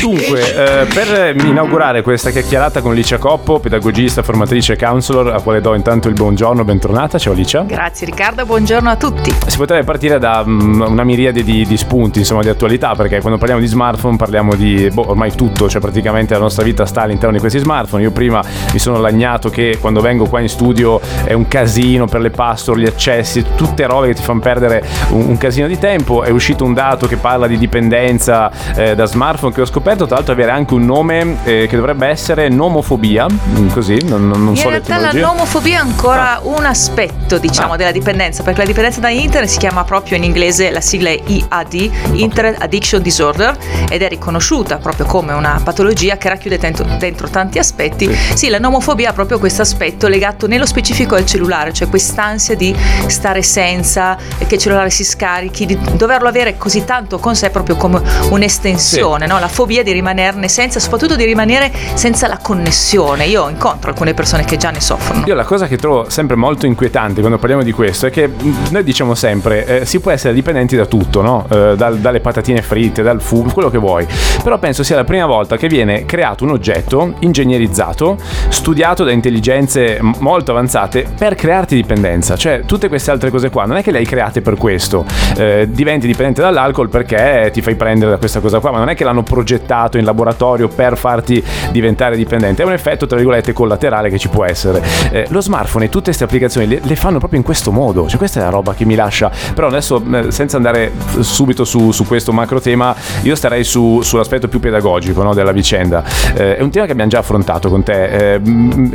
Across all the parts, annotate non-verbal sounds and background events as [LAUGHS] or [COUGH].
Dunque, eh, per inaugurare questa chiacchierata con Licia Coppo, pedagogista, formatrice e counselor, a quale do intanto il buongiorno, bentornata. Ciao Licia. Grazie Riccardo, buongiorno a tutti. Si potrebbe partire da um, una miriade di, di, spunti, insomma, di attualità, perché quando parliamo di smartphone parliamo di boh, ormai tutto, cioè praticamente la nostra vita sta all'interno di questi smartphone. Io prima mi sono lagnato che quando vengo qua in studio è un casino per le password, gli accessi, tutte robe che ti fanno perdere un, un casino di tempo. È uscito un dato che parla di dipendenza eh, da smartphone che ho scoperto tra l'altro avere anche un nome eh, che dovrebbe essere nomofobia, mm, così, non, non in so realtà la nomofobia è ancora ah. un aspetto diciamo ah. della dipendenza, perché la dipendenza da internet si chiama proprio in inglese, la sigla è IAD, Internet. Addiction Disorder, ed è riconosciuta proprio come una patologia che racchiude dentro, dentro tanti aspetti. Sì. sì, la nomofobia ha proprio questo aspetto legato nello specifico al cellulare, cioè quest'ansia di stare senza, che il cellulare si scarichi, di doverlo avere così tanto con sé proprio come un'estensione, sì. no? la fobia di rimanerne senza, soprattutto di rimanere senza la connessione. Io incontro alcune persone che già ne soffrono. Io la cosa che trovo sempre molto inquietante quando parliamo di questo è che noi diciamo sempre eh, si può essere dipendenti da tutto, no? eh, dal, dalle patatine fritte, dal fumo, quello che vuoi. Però penso sia la prima volta che viene creato un oggetto ingegnerizzato, studiato da intelligenze molto avanzate per crearti dipendenza. Cioè tutte queste altre cose qua non è che le hai create per questo. Eh, diventi dipendente dall'alcol perché ti fai prendere da questa cosa qua, ma non è che l'hanno progettato in laboratorio per farti diventare dipendente, è un effetto tra virgolette collaterale che ci può essere. Eh, lo smartphone e tutte queste applicazioni le, le, fanno proprio in questo modo, cioè questa è la roba che mi lascia, però adesso eh, senza andare subito su, su, questo macro tema, io starei su, sull'aspetto più pedagogico no, della vicenda. Eh, è un tema che abbiamo già affrontato con te, eh,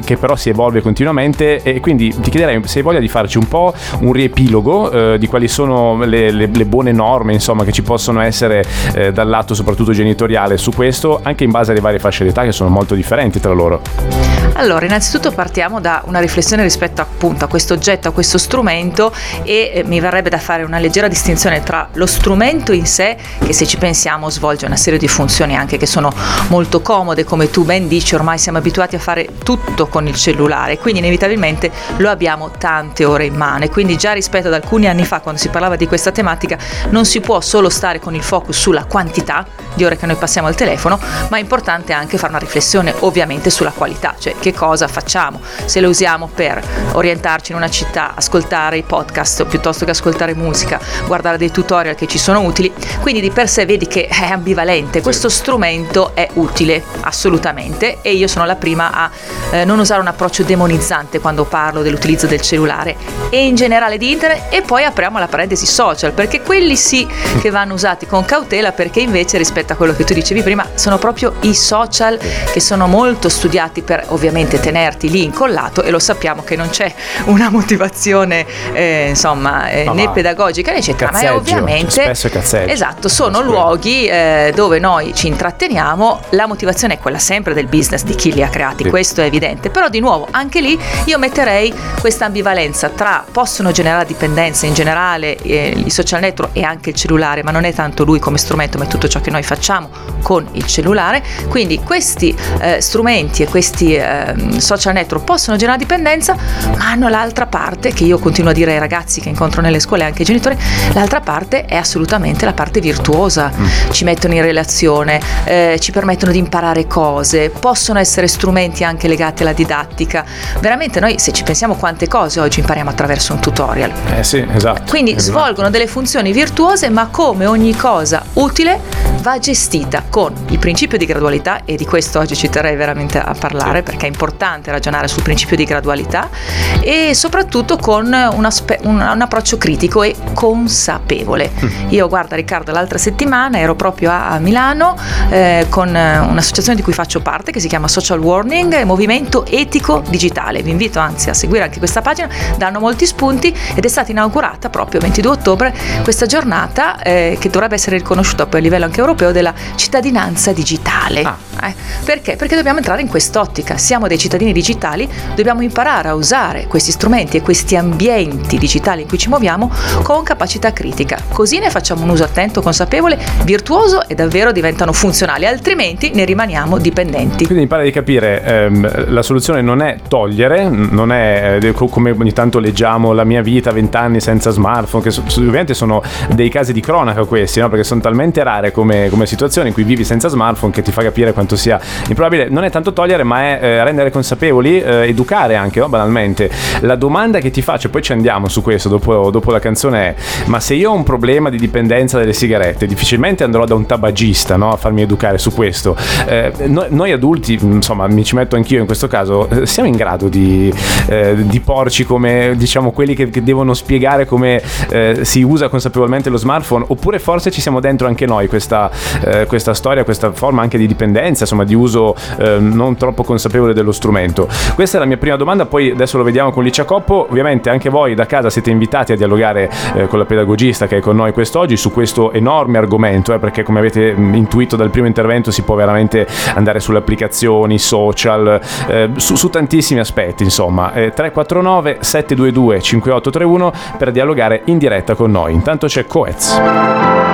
che però si evolve continuamente e quindi ti chiederei se hai voglia di farci un po' un riepilogo eh, di quali sono le, le, le, buone norme insomma, che ci possono essere eh, dal lato soprattutto genitoriale editoriale su questo, anche in base alle varie fasce d'età che sono molto differenti tra loro. Allora, innanzitutto partiamo da una riflessione rispetto appunto a questo oggetto, a questo strumento e eh, mi verrebbe da fare una leggera distinzione tra lo strumento in sé, che se ci pensiamo svolge una serie di funzioni anche che sono molto comode, come tu ben dici, ormai siamo abituati a fare tutto con il cellulare, quindi inevitabilmente lo abbiamo tante ore in mano e quindi già rispetto ad alcuni anni fa quando si parlava di questa tematica non si può solo stare con il focus sulla quantità di ore che noi passiamo al telefono, ma è importante anche fare una riflessione ovviamente sulla qualità, cioè che cosa facciamo, se lo usiamo per orientarci in una città, ascoltare i podcast piuttosto che ascoltare musica, guardare dei tutorial che ci sono utili, quindi di per sé vedi che è ambivalente, questo strumento è utile assolutamente e io sono la prima a eh, non usare un approccio demonizzante quando parlo dell'utilizzo del cellulare. E in generale di internet e poi apriamo la parentesi social perché quelli sì che vanno usati con cautela perché invece rispetto a quello che tu dicevi prima, sono proprio i social che sono molto studiati per ovviamente tenerti lì incollato e lo sappiamo che non c'è una motivazione eh, insomma eh, né pedagogica né eccetera, ma è ovviamente spesso è cazzeggio. Esatto, sono luoghi eh, dove noi ci intratteniamo, la motivazione è quella sempre del business di chi li ha creati, sì. questo è evidente, però di nuovo anche lì io metterei questa ambivalenza tra possono generare dipendenza in generale eh, i social network e anche il cellulare, ma non è tanto lui come strumento, ma è tutto ciò che noi facciamo con il cellulare. Quindi questi eh, strumenti e questi eh, social network possono generare dipendenza, ma hanno l'altra parte che io continuo a dire ai ragazzi che incontro nelle scuole, anche ai genitori, l'altra parte è assolutamente la parte virtuosa. Mm. Ci mettono in relazione, eh, ci permettono di imparare cose, possono essere strumenti anche legati alla didattica. Veramente noi se ci pensiamo quante cose oggi impariamo attraverso un tutorial. Eh sì, esatto. Quindi esatto. svolgono delle funzioni virtuose, ma come ogni cosa utile va gestita con il principio di gradualità e di questo oggi ci terrei veramente a parlare perché è importante ragionare sul principio di gradualità e soprattutto con un, aspe- un, un approccio critico e consapevole. Mm. Io guarda Riccardo l'altra settimana ero proprio a, a Milano eh, con un'associazione di cui faccio parte che si chiama Social Warning Movimento Etico Digitale. Vi invito anzi a seguire anche questa pagina, danno molti spunti ed è stata inaugurata proprio il 22 ottobre questa giornata eh, che dovrebbe essere riconosciuta poi a livello anche europeo della cittadinanza digitale. Ah Eh? Perché? Perché dobbiamo entrare in quest'ottica. Siamo dei cittadini digitali, dobbiamo imparare a usare questi strumenti e questi ambienti digitali in cui ci muoviamo con capacità critica. Così ne facciamo un uso attento, consapevole, virtuoso e davvero diventano funzionali, altrimenti ne rimaniamo dipendenti. Quindi mi pare di capire, ehm, la soluzione non è togliere, non è eh, come ogni tanto leggiamo la mia vita 20 anni senza smartphone, che ovviamente sono dei casi di cronaca questi, no? perché sono talmente rare come, come situazioni in cui vivi senza smartphone che ti fa capire quanto sia improbabile. Non è tanto togliere, ma è eh, rendere consapevoli, eh, educare anche, no? banalmente. La domanda che ti faccio, poi ci andiamo su questo dopo, dopo la canzone è, ma se io ho un problema di dipendenza delle sigarette, difficilmente andrò da un tabagista no? a farmi educare su questo. Eh, noi, noi, adulti, insomma, mi ci metto anch'io in questo caso, eh, siamo in grado di, eh, di porci come, diciamo, quelli che, che devono spiegare come eh, si usa consapevolmente lo smartphone, oppure forse ci siamo dentro anche noi questa, questa storia, questa forma anche di dipendenza, insomma, di uso eh, non troppo consapevole dello strumento. Questa è la mia prima domanda, poi adesso lo vediamo con Licia Coppo. Ovviamente anche voi da casa siete invitati a dialogare eh, con la pedagogista che è con noi quest'oggi su questo enorme argomento, eh, perché come avete intuito dal primo intervento si può veramente andare sulle applicazioni, social, eh, su, su, tantissimi aspetti, insomma. 349 722 5831 per dialogare in diretta con noi. Intanto c'è Coez.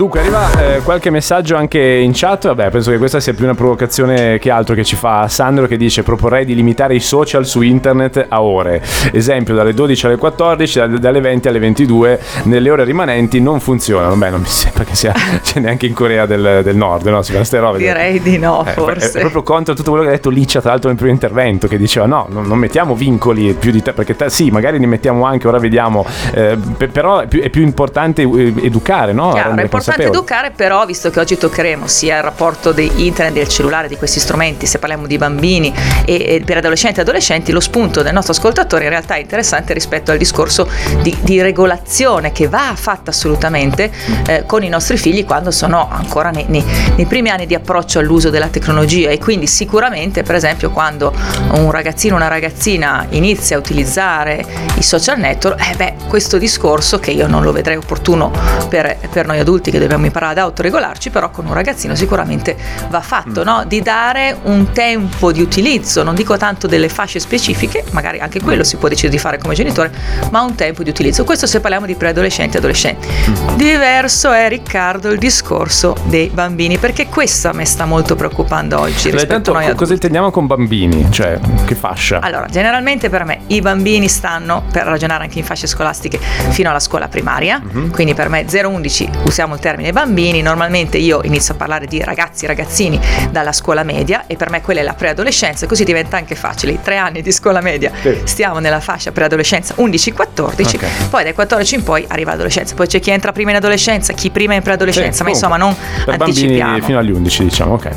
Dunque, arriva eh, qualche messaggio anche in chat. Vabbè, penso che questa sia più una provocazione che altro che ci fa Sandro che dice proporrei di limitare i social su internet a ore. Esempio, dalle 12 alle 14, dalle 20 alle 22, nelle ore rimanenti non funzionano. Beh, non mi [LAUGHS] sembra che sia c'è neanche in Corea del, del Nord, no? Si fa queste robe. Direi di no, eh, forse. È, proprio contro tutto quello che ha detto Licia, tra l'altro, nel primo intervento, che diceva no, non, non mettiamo vincoli più di te, perché te, sì, magari ne mettiamo anche, ora vediamo, eh, però è più, è più, importante eh, educare, no? Chiaro, è importante importante educare, però, visto che oggi toccheremo sia il rapporto di internet, del cellulare, di questi strumenti, se parliamo di bambini e, e per adolescenti e adolescenti, lo spunto del nostro ascoltatore in realtà è interessante rispetto al discorso di, di regolazione che va fatta assolutamente eh, con i nostri figli quando sono ancora nei, nei, nei primi anni di approccio all'uso della tecnologia. E quindi sicuramente, per esempio, quando un ragazzino o una ragazzina inizia a utilizzare i social network, eh beh, questo discorso che io non lo vedrei opportuno per, per noi adulti che dobbiamo imparare ad autoregolarci, però con un ragazzino sicuramente va fatto, mm. no? di dare un tempo di utilizzo, non dico tanto delle fasce specifiche, magari anche quello si può decidere di fare come genitore, ma un tempo di utilizzo. Questo se parliamo di preadolescenti e adolescenti. Mm. Diverso è Riccardo il discorso dei bambini, perché questo a me sta molto preoccupando oggi. Rispetto tanto, a noi cosa intendiamo con bambini? Cioè, che fascia? Allora, generalmente per me i bambini stanno, per ragionare anche in fasce scolastiche, fino alla scuola primaria, mm-hmm. quindi per me 0-11 usiamo il termine termine bambini, normalmente io inizio a parlare di ragazzi e ragazzini dalla scuola media e per me quella è la preadolescenza, così diventa anche facile. I tre anni di scuola media sì. stiamo nella fascia preadolescenza 11-14, okay. poi dai 14 in poi arriva l'adolescenza, poi c'è chi entra prima in adolescenza, chi prima in preadolescenza, sì, ma insomma non per anticipiamo. fino agli 11 diciamo, ok.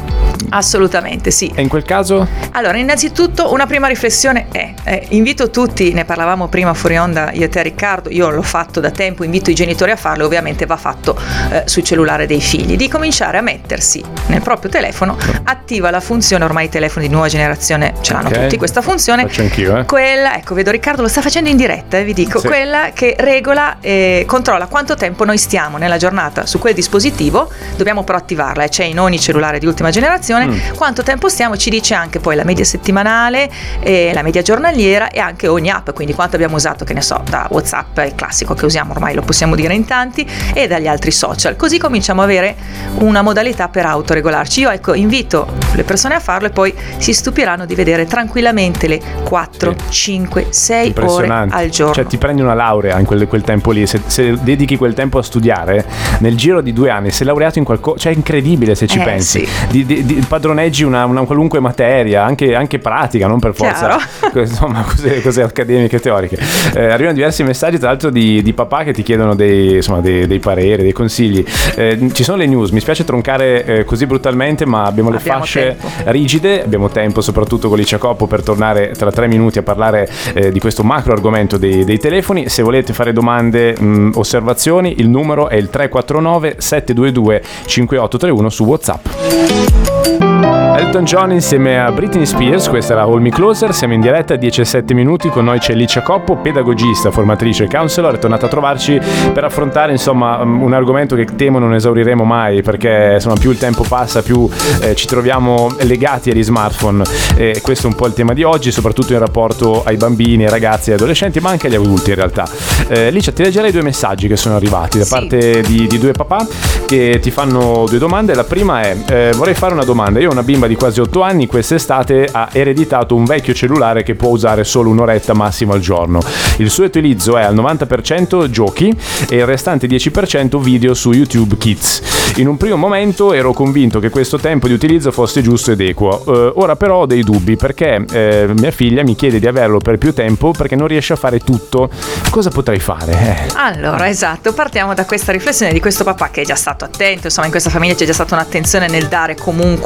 Assolutamente sì. E in quel caso? Allora, innanzitutto una prima riflessione è, eh, invito tutti, ne parlavamo prima fuori onda io e te Riccardo, io l'ho fatto da tempo, invito i genitori a farlo, ovviamente va fatto eh, sul cellulare dei figli, di cominciare a mettersi nel proprio telefono, attiva la funzione, ormai i telefoni di nuova generazione ce l'hanno okay. tutti questa funzione. Faccio anch'io, eh. Quella, ecco, vedo Riccardo lo sta facendo in diretta, eh, vi dico, sì. quella che regola e controlla quanto tempo noi stiamo nella giornata su quel dispositivo, dobbiamo però attivarla, eh, c'è in ogni cellulare di ultima generazione, mm. quanto tempo stiamo, ci dice anche poi la media settimanale, eh, la media giornaliera e anche ogni app, quindi quanto abbiamo usato, che ne so, da WhatsApp, il classico che usiamo ormai, lo possiamo dire in tanti, e dagli altri social. Così cominciamo a avere una modalità per autoregolarci. Io ecco, invito le persone a farlo e poi si stupiranno di vedere tranquillamente le 4, sì. 5, 6 ore al giorno. Cioè ti prendi una laurea in quel, quel tempo lì, se, se, dedichi quel tempo a studiare, nel giro di due anni sei laureato in qualcosa, cioè è incredibile se ci eh, pensi. Sì. Di, di, di, padroneggi una, una, qualunque materia, anche, anche, pratica, non per forza, [LAUGHS] insomma, cose, cose, accademiche, teoriche. Eh, arrivano diversi messaggi tra l'altro di, di papà che ti chiedono dei, insomma, dei, dei pareri, dei consigli. Eh, ci sono le news, mi spiace troncare eh, così brutalmente, ma abbiamo le abbiamo fasce tempo. rigide, abbiamo tempo soprattutto con Licia Coppo per tornare tra tre minuti a parlare eh, di questo macro argomento dei, dei, telefoni. Se volete fare domande, mh, osservazioni, il numero è il 349 722 5831 su WhatsApp. Elton John insieme a Britney Spears, questa era Hold Me Closer, siamo in diretta a 17 minuti, con noi c'è Licia Coppo, pedagogista, formatrice e counselor, è tornata a trovarci per affrontare insomma un argomento che temo non esauriremo mai perché insomma più il tempo passa più eh, ci troviamo legati agli smartphone e questo è un po' il tema di oggi, soprattutto in rapporto ai bambini, ai ragazzi, ai adolescenti ma anche agli adulti in realtà. Eh, Licia ti leggerei due messaggi che sono arrivati da Sì. parte di, di due papà che ti fanno due domande, la prima è eh, vorrei fare una domanda, io ho una bimba di quasi 8 anni, quest'estate ha ereditato un vecchio cellulare che può usare solo un'oretta massimo al giorno. Il suo utilizzo è al 90% giochi e il restante 10% video su YouTube Kids. In un primo momento ero convinto che questo tempo di utilizzo fosse giusto ed equo, Eh, ora però ho dei dubbi perché eh, mia figlia mi chiede di averlo per più tempo perché non riesce a fare tutto. Cosa potrei fare? Eh. Allora, esatto, partiamo da questa riflessione di questo papà che è già stato attento, insomma in questa famiglia c'è già stata un'attenzione nel dare comunque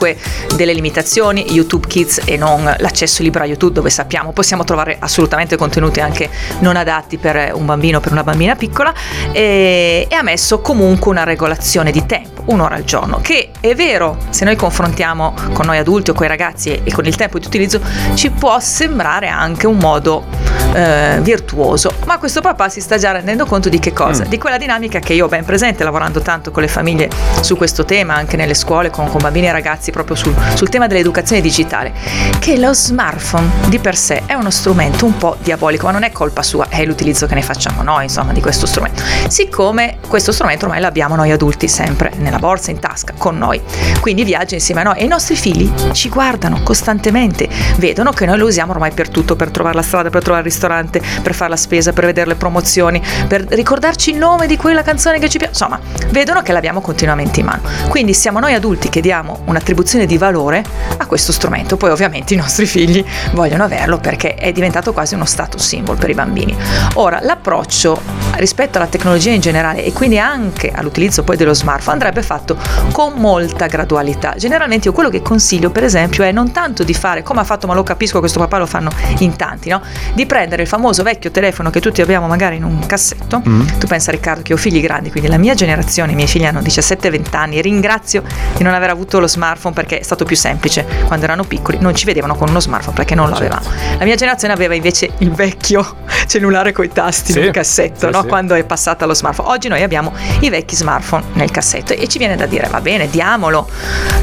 delle limitazioni, YouTube Kids e non l'accesso libero a YouTube dove sappiamo possiamo trovare assolutamente contenuti anche non adatti per un bambino o per una bambina piccola e, e ha messo comunque una regolazione di tempo, un'ora al giorno, che è vero, se noi confrontiamo con noi adulti o con i ragazzi e, e con il tempo di utilizzo ci può sembrare anche un modo eh, virtuoso, ma questo papà si sta già rendendo conto di che cosa? Mm. Di quella dinamica che io ho ben presente lavorando tanto con le famiglie su questo tema, anche nelle scuole con, con bambini e ragazzi proprio sul, sul tema dell'educazione digitale, che lo smartphone di per sé è uno strumento un po' diabolico, ma non è colpa sua, è l'utilizzo che ne facciamo noi, insomma, di questo strumento. Siccome questo strumento ormai l'abbiamo noi adulti sempre nella borsa, in tasca, con noi, quindi viaggia insieme a noi e i nostri figli ci guardano costantemente, vedono che noi lo usiamo ormai per tutto, per trovare la strada, per trovare il ristorante, per fare la spesa, per vedere le promozioni, per ricordarci il nome di quella canzone che ci piace, insomma, vedono che l'abbiamo continuamente in mano. Quindi siamo noi adulti che diamo un'attribuzione di valore a questo strumento, poi ovviamente i nostri figli vogliono averlo perché è diventato quasi uno status symbol per i bambini. Ora, l'approccio rispetto alla tecnologia in generale e quindi anche all'utilizzo poi dello smartphone andrebbe fatto con molta gradualità. Generalmente io quello che consiglio per esempio è non tanto di fare come ha fatto ma lo capisco questo papà lo fanno in tanti, no? Di prendere il famoso vecchio telefono che tutti abbiamo magari in un cassetto. Mm. Tu pensa Riccardo che ho figli grandi, quindi la mia generazione, i miei figli hanno 17-20 anni e ringrazio di non aver avuto lo smartphone perché è stato più semplice. Quando erano piccoli non ci vedevano con uno smartphone perché non lo Certo. avevamo. La mia generazione aveva invece il vecchio [LAUGHS] cellulare coi tasti Sì, nel cassetto, sì, no? sì. quando è passata allo smartphone. Oggi noi abbiamo i vecchi smartphone nel cassetto e ci viene da dire va bene, diamolo,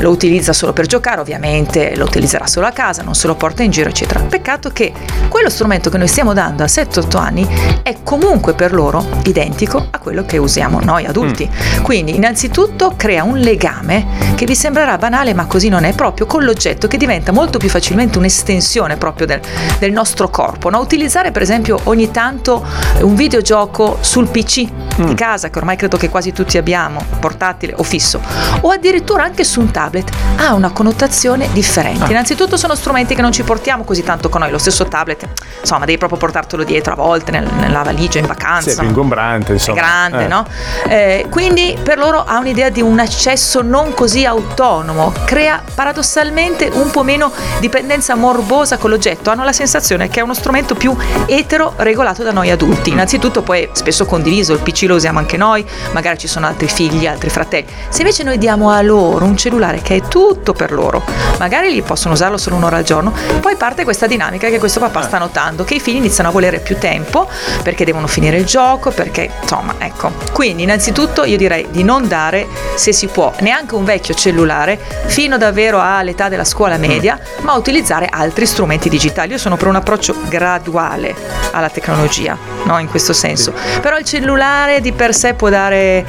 lo utilizza solo per giocare, ovviamente lo utilizzerà solo a casa, non se lo porta in giro, eccetera. Peccato che quello strumento che noi stiamo dando a 7-8 anni è comunque per loro identico a quello che usiamo noi adulti. Quindi innanzitutto crea un legame che vi sembrerà banale ma così non è proprio con l'oggetto che diventa molto più facilmente un'estensione proprio del, del nostro corpo. No? Utilizzare per esempio ogni tanto un videogioco sul PC di casa che ormai credo che quasi tutti abbiamo, portatile o fisso, o addirittura anche su un tablet ha una connotazione differente. Ah. Innanzitutto sono strumenti che non ci portiamo così tanto con noi, lo stesso tablet, insomma devi proprio portartelo dietro a volte nel- nella valigia in vacanza. Sì, è più ingombrante, insomma. è grande, Eh. no? Eh, quindi per loro ha un'idea di un accesso non così autonomo, crea paradossalmente un po' meno dipendenza morbosa con l'oggetto, hanno la sensazione che è uno strumento più etero regolato da noi adulti. Innanzitutto poi spesso condiviso, il PC lo usiamo anche noi, magari ci sono altri figli, altri fratelli. Se invece noi diamo a loro un cellulare che è tutto per loro, magari li possono usarlo solo un'ora al giorno, poi parte questa dinamica che questo papà sta notando, che i figli iniziano a volere più tempo perché devono finire il gioco, perché insomma ecco. Quindi innanzitutto io direi di non dare, se si può, neanche un vecchio cellulare fino davvero all'età della scuola media, ma utilizzare altri strumenti digitali. Io sono per un approccio graduale alla tecnologia, no? in questo senso. Però il cellulare di per sé può dare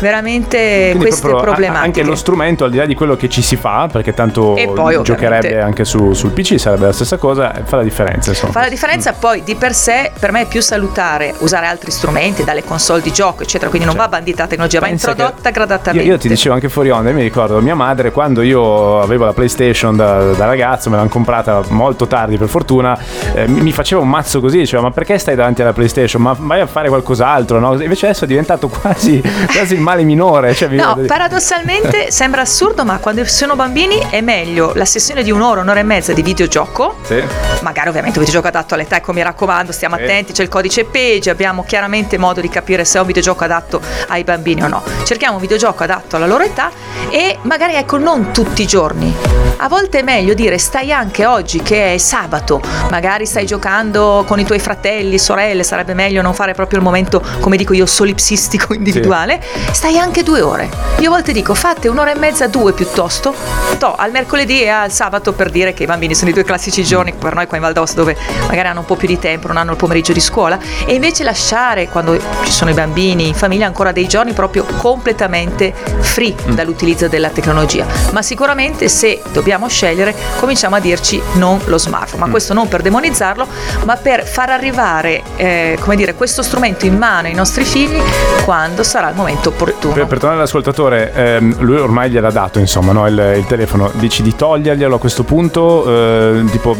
veramente Quindi queste problematiche. Anche lo strumento, al di là di quello che ci si fa, perché tanto poi, giocherebbe anche su- sul PC, sarebbe la stessa cosa, eh, fa la differenza. Insomma. Fa la differenza poi di per sé, per me è più salutare usare altri strumenti, dalle console di gioco, eccetera, quindi non va bandita la tecnologia, va introdotta gradatamente. Io, io ti dicevo anche fuori onda, mi ricordo mia madre quando io avevo la PlayStation da, da ragazzo, me l'hanno comprata molto tardi per fortuna, eh, mi faceva un mazzo così, diceva ma perché stai davanti alla PlayStation? Ma vai a fare qualcos'altro, no? Invece adesso è diventato [LAUGHS] quasi, quasi il male minore. Cioè, no, paradossalmente [LAUGHS] sembra assurdo, ma quando sono bambini è meglio la sessione di un'ora, un'ora e mezza di videogioco. Sì. Magari ovviamente un videogioco adatto all'età, ecco mi raccomando, stiamo sì. attenti, c'è il codice PEGI, abbiamo chiaramente modo di capire se è un videogioco adatto ai bambini o no. Cerchiamo un videogioco adatto alla loro età e magari ecco non tutti i giorni. A volte è meglio dire stai anche oggi che è sabato, magari stai giocando con i tuoi fratelli, sorelle, sarebbe meglio non fare proprio il momento, come dico io, solipsistico [LAUGHS] individuale. Sì. Stai anche due ore. Io a volte dico fate un'ora e mezza, due piuttosto, to, al mercoledì e al sabato per dire che i bambini sono i due classici giorni per noi qua in Val d'Aosta dove magari hanno un po' più di tempo, non hanno il pomeriggio di scuola e invece lasciare quando ci sono i bambini in famiglia ancora dei giorni proprio completamente free mm. dall'utilizzo della tecnologia. Ma sicuramente se dobbiamo scegliere cominciamo a dirci non lo smartphone, ma mm. questo non per demonizzarlo, ma per far arrivare eh, come dire, questo strumento in mano ai nostri figli quando sarà il momento opportuno. Per, per tornare all'ascoltatore, ehm, lui ormai gliel'ha dato insomma no, il, il, telefono, dici di toglierglielo a questo punto, eh, tipo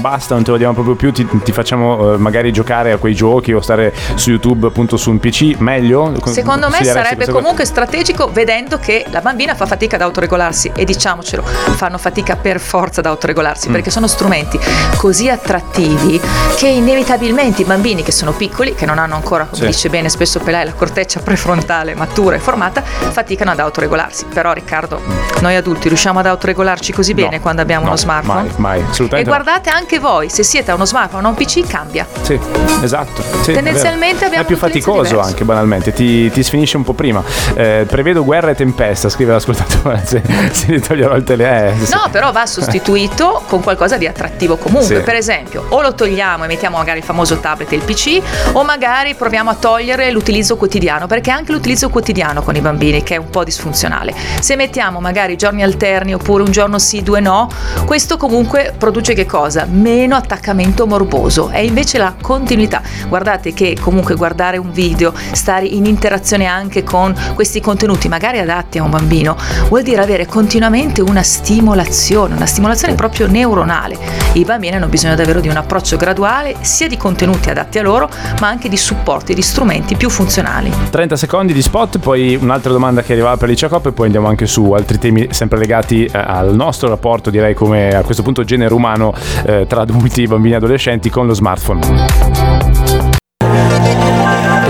basta, non te lo diamo proprio più, ti, ti facciamo eh, magari giocare a quei giochi o stare su YouTube appunto su un PC, meglio? Secondo me sarebbe comunque strategico vedendo che la bambina fa fatica ad autoregolarsi e diciamocelo, fanno fatica per forza ad autoregolarsi mm. perché sono strumenti così attrattivi che inevitabilmente i bambini che sono piccoli, che non hanno ancora, come sì. dice bene spesso Pelai, la corteccia prefrontale matura e formata, faticano ad autoregolarsi. Però Riccardo, noi adulti riusciamo ad autoregolarci così no, bene quando abbiamo no, uno smartphone? Mai, mai, assolutamente. E guardate no. anche voi, se siete a uno smartphone o a un PC cambia. Sì, esatto. Sì, Tendenzialmente abbiamo è più faticoso diverso. anche banalmente, ti, ti, sfinisce un po' prima. Eh, prevedo guerra e tempesta, scrive l'ascoltatore, [LAUGHS] se, gli toglierò il telefono. Eh, no, però va sostituito [LAUGHS] con qualcosa di attrattivo comunque. Sì. Per esempio, o lo togliamo e mettiamo magari il famoso tablet e il PC, o magari proviamo a togliere l'utilizzo quotidiano, perché anche l'utilizzo quotidiano con i bambini, che è un po' disfunzionale. Se mettiamo magari giorni alterni oppure un giorno sì, due no, questo comunque produce che cosa? Meno attaccamento morboso. È invece la continuità. Guardate che comunque guardare un video, stare in interazione anche con questi contenuti, magari adatti a un bambino, vuol dire avere continuamente una stimolazione, una stimolazione proprio neuronale. I bambini hanno bisogno davvero di un approccio graduale sia di contenuti adatti a loro, ma anche di supporti, di strumenti più funzionali. 30 secondi di spot, poi un'altra domanda che arrivava per Licia Cop e poi andiamo anche su altri temi sempre legati eh, al nostro rapporto, direi come a questo punto genere umano eh, tra adulti, bambini e adolescenti con lo smartphone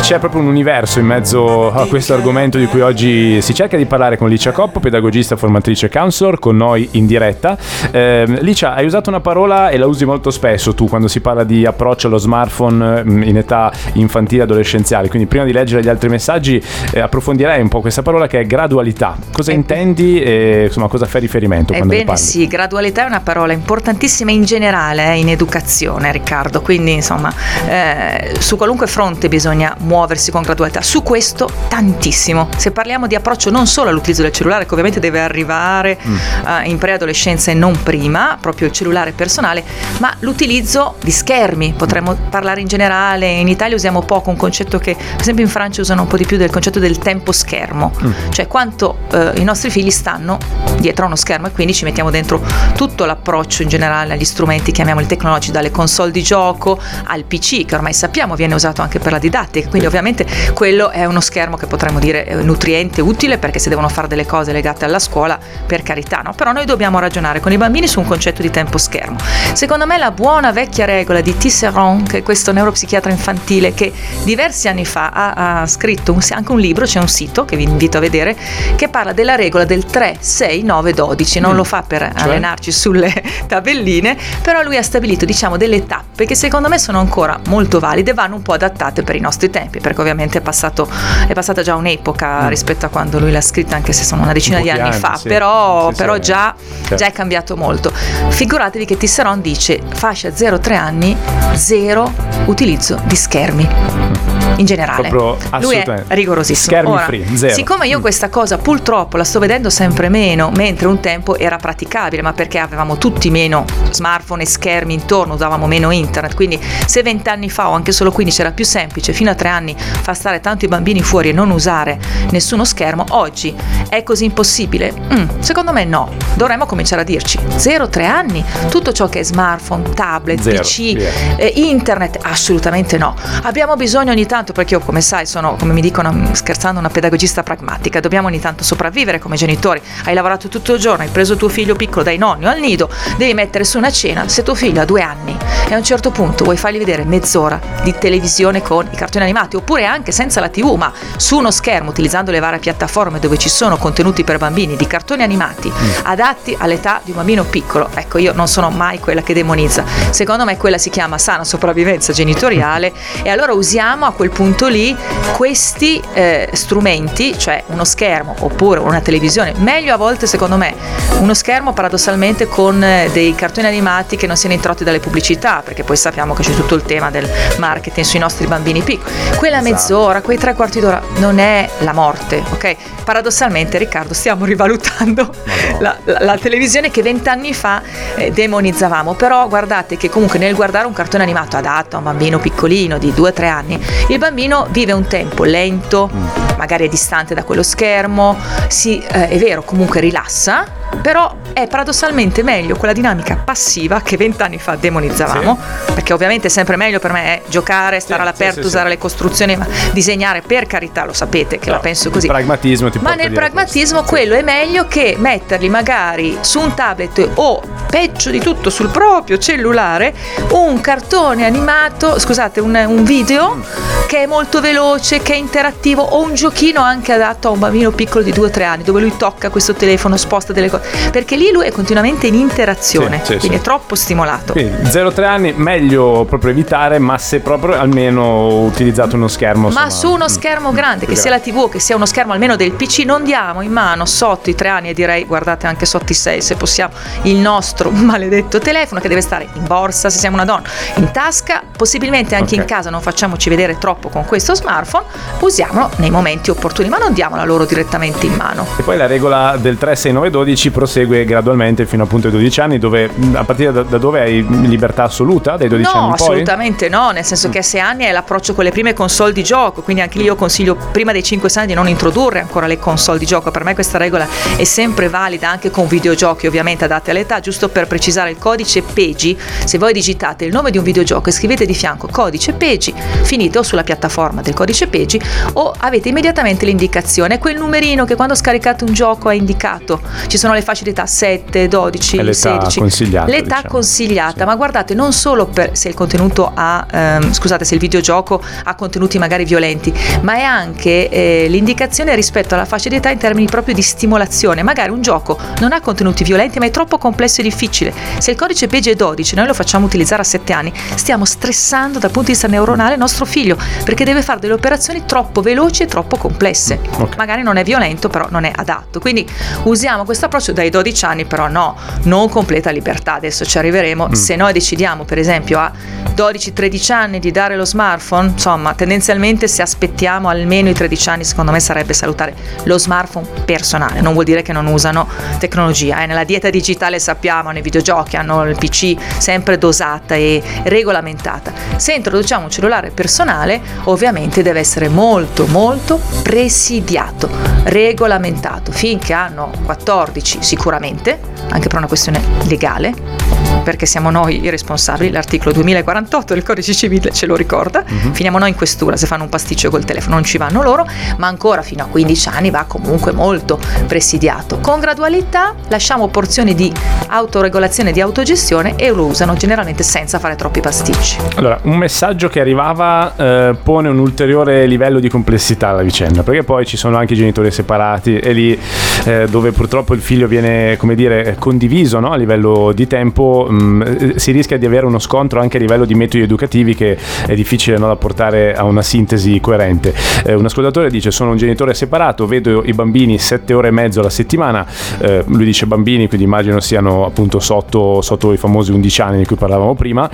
c'è proprio un universo in mezzo a questo argomento di cui oggi si cerca di parlare con Licia Coppo, pedagogista, formatrice counselor, con noi in diretta. Eh, Licia, hai usato una parola e la usi molto spesso tu quando si parla di approccio allo smartphone mm, in età infantile e adolescenziale, quindi prima di leggere gli altri messaggi eh, approfondirei un po' questa parola che è gradualità. Cosa eh. intendi e insomma cosa fai riferimento quando Ebbene sì, gradualità è una parola importantissima in generale eh, in educazione Riccardo, quindi insomma eh, su qualunque fronte bisogna muovere muoversi con gradualità. Su questo tantissimo. Se parliamo di approccio non solo all'utilizzo del cellulare, che ovviamente deve arrivare mm. uh, in preadolescenza e non prima, proprio il cellulare personale, ma l'utilizzo di schermi. Potremmo parlare in generale, in Italia usiamo poco un concetto che per esempio in Francia usano un po' di più del concetto del tempo schermo, mm. cioè quanto uh, i nostri figli stanno dietro a uno schermo e quindi ci mettiamo dentro tutto l'approccio in generale agli strumenti, chiamiamoli tecnologici, dalle console di gioco al PC, che ormai sappiamo viene usato anche per la didattica, quindi quindi ovviamente quello è uno schermo che potremmo dire nutriente, utile perché se devono fare delle cose legate alla scuola, per carità, no? Però noi dobbiamo ragionare con i bambini su un concetto di tempo schermo. Secondo me la buona vecchia regola di Tisserand, che è questo neuropsichiatra infantile che diversi anni fa ha, ha scritto un, anche un libro, c'è un sito che vi invito a vedere, che parla della regola del 3, 6, 9, 12. Non mm. lo fa per cioè? allenarci sulle [LAUGHS] tabelline, però lui ha stabilito diciamo delle tappe che secondo me sono ancora molto valide, vanno un po' adattate per i nostri tempi tempi, perché ovviamente è, passato, è passata già un'epoca mm. rispetto a quando lui l'ha scritta, anche se sono una decina di anni, anni fa, sì. però, sì, però sì, già, certo. già, è cambiato molto. Figuratevi che Tisseron dice fascia 0-3 anni, zero utilizzo di schermi. Mm in generale. Proprio Lui è rigorosissimo. Schermi Ora, free, zero. Siccome io questa cosa purtroppo la sto vedendo sempre meno, mentre un tempo era praticabile, ma perché avevamo tutti meno smartphone e schermi intorno, usavamo meno internet, quindi se vent'anni fa o anche solo 15 era più semplice, fino a tre anni far stare tanti bambini fuori e non usare nessuno schermo, oggi è così impossibile? Mm, secondo me no, dovremmo cominciare a dirci 0-3 anni, tutto ciò che è smartphone, tablet, Zero, PC, eh, internet, Assolutamente no. Abbiamo bisogno ogni tanto, perché io come sai sono, come mi dicono scherzando, una pedagogista pragmatica, dobbiamo ogni tanto sopravvivere come genitori. Hai lavorato tutto il giorno, hai preso tuo figlio piccolo dai nonni al nido, devi mettere su una cena, se tuo figlio ha due anni e a un certo punto vuoi fargli vedere mezz'ora di televisione con i cartoni animati, oppure anche senza la tv, ma su uno schermo utilizzando le varie piattaforme dove ci sono contenuti per bambini di cartoni animati mm. adatti all'età di un bambino piccolo, ecco io non sono mai quella che demonizza, secondo me quella si chiama sana sopravvivenza genitoriale e allora usiamo a quel punto lì questi eh, strumenti, cioè uno schermo oppure una televisione, meglio a volte secondo me uno schermo paradossalmente con eh, dei cartoni animati che non siano introdotti dalle pubblicità, perché poi sappiamo che c'è tutto il tema del marketing sui nostri bambini piccoli. Quella esatto. mezz'ora, quei tre quarti d'ora non è la morte, ok? Paradossalmente Riccardo stiamo [LAUGHS] rivalutando la, la, la, televisione che vent'anni fa eh, demonizzavamo, però guardate che comunque nel guardare un cartone animato adatto a un bambino piccolino di 2-3 anni, il bambino vive un tempo lento, mm. magari è distante da quello schermo, si, eh, è vero, comunque rilassa, però è paradossalmente meglio quella dinamica passiva che vent'anni fa demonizzavamo, sì. perché ovviamente è sempre meglio per me è giocare, stare sì, all'aperto, sì, usare le costruzioni, ma disegnare per carità, lo sapete che no, la penso così. pragmatismo ti Ma nel pragmatismo questo. quello è meglio che metterli magari su un tablet o peggio di tutto sul proprio cellulare un cartone animato, scusate, un, un video mm. che è molto veloce, che è interattivo o un giochino anche adatto a un bambino piccolo di 2-3 anni dove lui tocca questo telefono, sposta delle cose perché lì lui è continuamente in interazione, sì, sì, quindi sì. è troppo stimolato. Quindi 0-3 anni meglio proprio evitare, ma se proprio almeno utilizzato uno schermo. Ma su uno schermo mm, grande, che sia la TV, che sia uno schermo almeno del PC, non diamo in mano sotto i 3 anni e direi guardate anche sotto i 6 se possiamo il nostro [LAUGHS] maledetto telefono che deve stare in borsa se siamo una donna, in tasca, possibilmente anche okay. in casa, non facciamoci vedere troppo con questo smartphone, usiamolo nei momenti opportuni, ma non diamola loro direttamente in mano. E poi la regola del 3, 6, 9, 12 prosegue gradualmente fino appunto ai 12 anni, dove a partire da, da dove hai libertà assoluta dai 12 no, anni? No, assolutamente no, nel senso che a 6 anni è l'approccio con le prime console di gioco, quindi anche lì io consiglio prima dei 5 anni di non introdurre ancora le console di gioco, per me questa regola è sempre valida anche con videogiochi ovviamente adatte all'età, giusto per precisare il codice PEGI, se voi digitate il nome di un videogioco e scrivete di fianco codice PEGI, finite o sulla piattaforma del codice PEGI o avete immediatamente l'indicazione, quel numerino che quando scaricate un gioco è indicato, ci sono le età 7, 12, l'età 16. Consigliata, l'età diciamo. consigliata, sì. ma guardate non solo per se il contenuto ha, ehm, scusate, se il videogioco ha contenuti magari violenti, ma è anche eh, l'indicazione rispetto alla fascia di età in termini proprio di stimolazione. Magari un gioco non ha contenuti violenti, ma è troppo complesso e difficile. Se il codice PEGI è 12, noi lo facciamo utilizzare a 7 anni, stiamo stressando dal punto di vista neuronale il nostro figlio, perché deve fare delle operazioni troppo veloci e troppo complesse. Okay. Magari non è violento, però non è adatto. Quindi usiamo questo approccio dai 12 anni, però no, non completa libertà, adesso ci arriveremo. Mm. Se noi decidiamo, per esempio, a 12-13 anni di dare lo smartphone, insomma, tendenzialmente se aspettiamo almeno i 13 anni, secondo me sarebbe salutare lo smartphone personale. Non vuol dire che non usano tecnologia, eh. nella dieta digitale sappiamo, nei videogiochi hanno il PC sempre dosata e regolamentata. Se introduciamo un cellulare personale, ovviamente deve essere molto molto presidiato, regolamentato finché hanno 14 sicuramente, anche per una questione legale perché siamo noi i responsabili, l'articolo 2048 del codice civile ce lo ricorda, uh-huh. finiamo noi in questura se fanno un pasticcio col telefono, non ci vanno loro, ma ancora fino a 15 anni va comunque molto presidiato. Con gradualità lasciamo porzioni di autoregolazione, di autogestione e lo usano generalmente senza fare troppi pasticci. Allora, un messaggio che arrivava eh, pone un ulteriore livello di complessità alla vicenda, perché poi ci sono anche i genitori separati e lì eh, dove purtroppo il figlio viene, come dire, condiviso no? a livello di tempo mh, mm, si rischia di avere uno scontro anche a livello di metodi educativi che è difficile no, da portare a una sintesi coerente. Eh, un ascoltatore dice sono un genitore separato, vedo i bambini 7 ore e mezzo alla settimana, eh, lui dice bambini, quindi immagino siano appunto sotto, sotto i famosi 11 anni di cui parlavamo prima.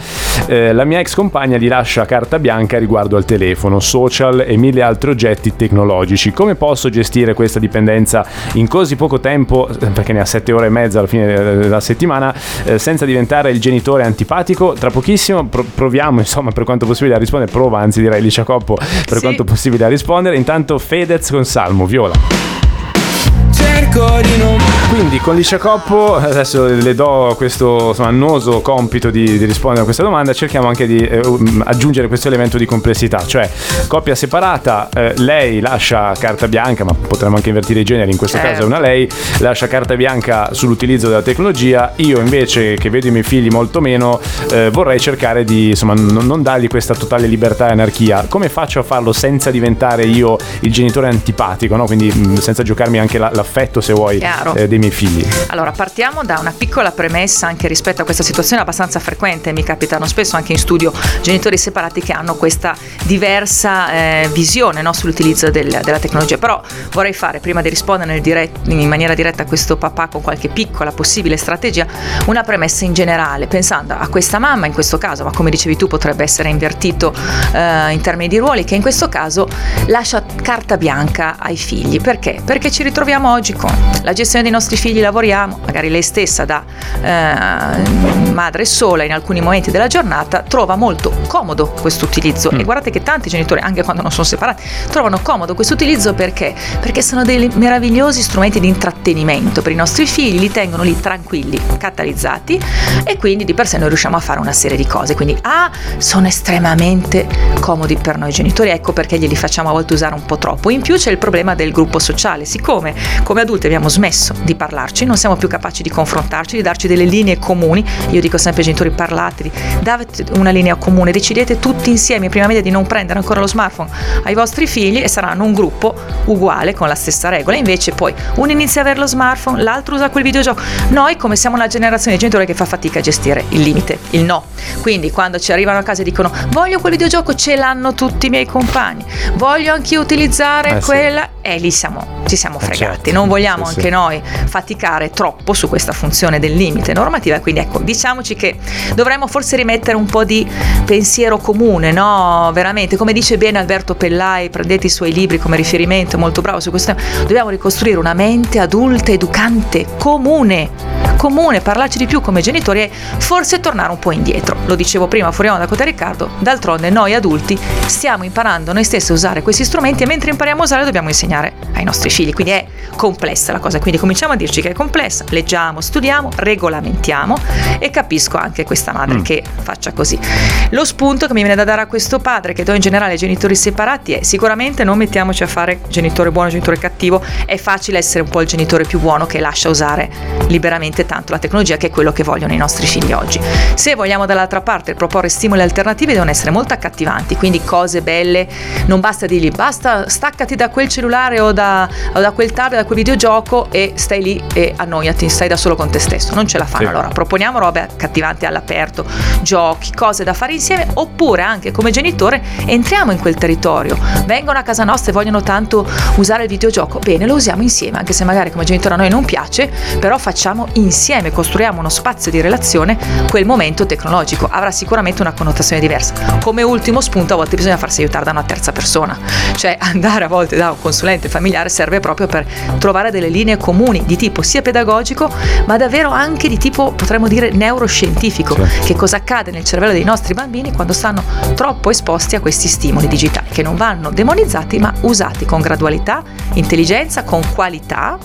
Eh, la mia ex compagna gli lascia carta bianca riguardo al telefono, social e mille altri oggetti tecnologici. Come posso gestire questa dipendenza in così poco tempo, eh, perché ne ha 7 ore e mezzo alla fine della settimana, eh, senza diventare il genitore antipatico. Tra pochissimo proviamo, insomma, per quanto possibile a rispondere. Prova, anzi direi Licia Coppo, per sì. quanto possibile a rispondere. Intanto Fedez con Salmo, Viola. Cerco di non quindi con Licia Coppo adesso le do questo insomma, annoso compito di, di, rispondere a questa domanda cerchiamo anche di eh, um, aggiungere questo elemento di complessità cioè coppia separata eh, lei lascia carta bianca ma potremmo anche invertire i generi in questo certo. caso è una lei lascia carta bianca sull'utilizzo della tecnologia io invece che vedo i miei figli molto meno eh, vorrei cercare di insomma non, non dargli questa totale libertà e anarchia come faccio a farlo senza diventare io il genitore antipatico no? quindi mh, senza giocarmi anche la, l'affetto se vuoi eh, dei miei figli allora partiamo da una piccola premessa anche rispetto a questa situazione abbastanza frequente mi capitano spesso anche in studio genitori separati che hanno questa diversa eh, visione no? sull'utilizzo del, della tecnologia però vorrei fare prima di rispondere dirett- in maniera diretta a questo papà con qualche piccola possibile strategia una premessa in generale pensando a questa mamma in questo caso ma come dicevi tu potrebbe essere invertito eh, in termini di ruoli che in questo caso lascia carta bianca ai figli perché? Perché ci ritroviamo oggi con la gestione dei nostri figli lavoriamo magari lei stessa da eh, madre sola in alcuni momenti della giornata trova molto comodo questo utilizzo. Mm. e guardate che tanti genitori anche quando non sono separati trovano comodo questo utilizzo perché? Perché sono dei meravigliosi strumenti di intrattenimento per i nostri figli li tengono lì tranquilli catalizzati e quindi di per sé noi riusciamo a fare una serie di cose. Quindi A sono estremamente comodi per noi genitori. Ecco perché glieli facciamo a volte usare un po' troppo. In più c'è il problema del gruppo sociale. Siccome come adulti abbiamo smesso di parlarci non siamo più capaci di confrontarci di darci delle linee comuni. Io dico sempre ai genitori parlatevi date una linea comune decidete tutti insieme prima media di non prendere ancora lo smartphone ai vostri figli e saranno un gruppo uguale con la stessa regola. Invece poi uno inizia a avere lo smartphone l'altro usa quel videogioco. Noi come siamo una generazione di genitori che fa fatica a gestire il limite il no. Quindi quando ci arrivano a casa e dicono voglio quel videogioco ce l'hanno tutti i miei compagni. Voglio anch'io utilizzare eh quella sì. E lì siamo, ci siamo eh, fregati certo. non vogliamo sì, anche sì. noi faticare troppo su questa funzione del limite normativa quindi ecco diciamoci che dovremmo forse rimettere un po' di pensiero comune no veramente come dice bene Alberto Pellai prendete i suoi libri come riferimento molto bravo su questo tema dobbiamo ricostruire una mente adulta educante comune comune parlarci di più come genitori e forse tornare un po' indietro. Lo dicevo prima fuori onda con Riccardo, d'altronde noi adulti stiamo imparando noi stessi a usare questi strumenti e mentre impariamo a usare dobbiamo insegnare ai nostri figli, quindi è complessa la cosa, quindi cominciamo a dirci che è complessa, leggiamo, studiamo, regolamentiamo e capisco anche questa madre mm. che faccia così. Lo spunto che mi viene da dare a questo padre che do in generale ai genitori separati è sicuramente non mettiamoci a fare genitore buono, genitore cattivo, è facile essere un po' il genitore più buono che lascia usare liberamente tanto la tecnologia che è quello che vogliono i nostri figli oggi. Se vogliamo dall'altra parte proporre stimoli alternativi devono essere molto accattivanti, quindi cose belle, non basta dirgli basta staccati da quel cellulare o da, o da quel tablet, da quel videogioco e stai lì e annoiati, stai da solo con te stesso, non ce la fanno. Sì. Allora proponiamo robe accattivanti all'aperto, giochi, cose da fare insieme oppure anche come genitore entriamo in quel territorio, vengono a casa nostra e vogliono tanto usare il videogioco, bene lo usiamo insieme, anche se magari come genitore a noi non piace, però facciamo insieme insieme costruiamo uno spazio di relazione, quel momento tecnologico avrà sicuramente una connotazione diversa. Come ultimo spunto a volte bisogna farsi aiutare da una terza persona, cioè [LAUGHS] andare a volte da un consulente familiare serve proprio per trovare delle linee comuni di tipo sia pedagogico ma davvero anche di tipo potremmo dire neuroscientifico, sì. che cosa accade nel cervello dei nostri bambini quando stanno troppo esposti a questi stimoli digitali che non vanno demonizzati ma usati con gradualità, intelligenza, con qualità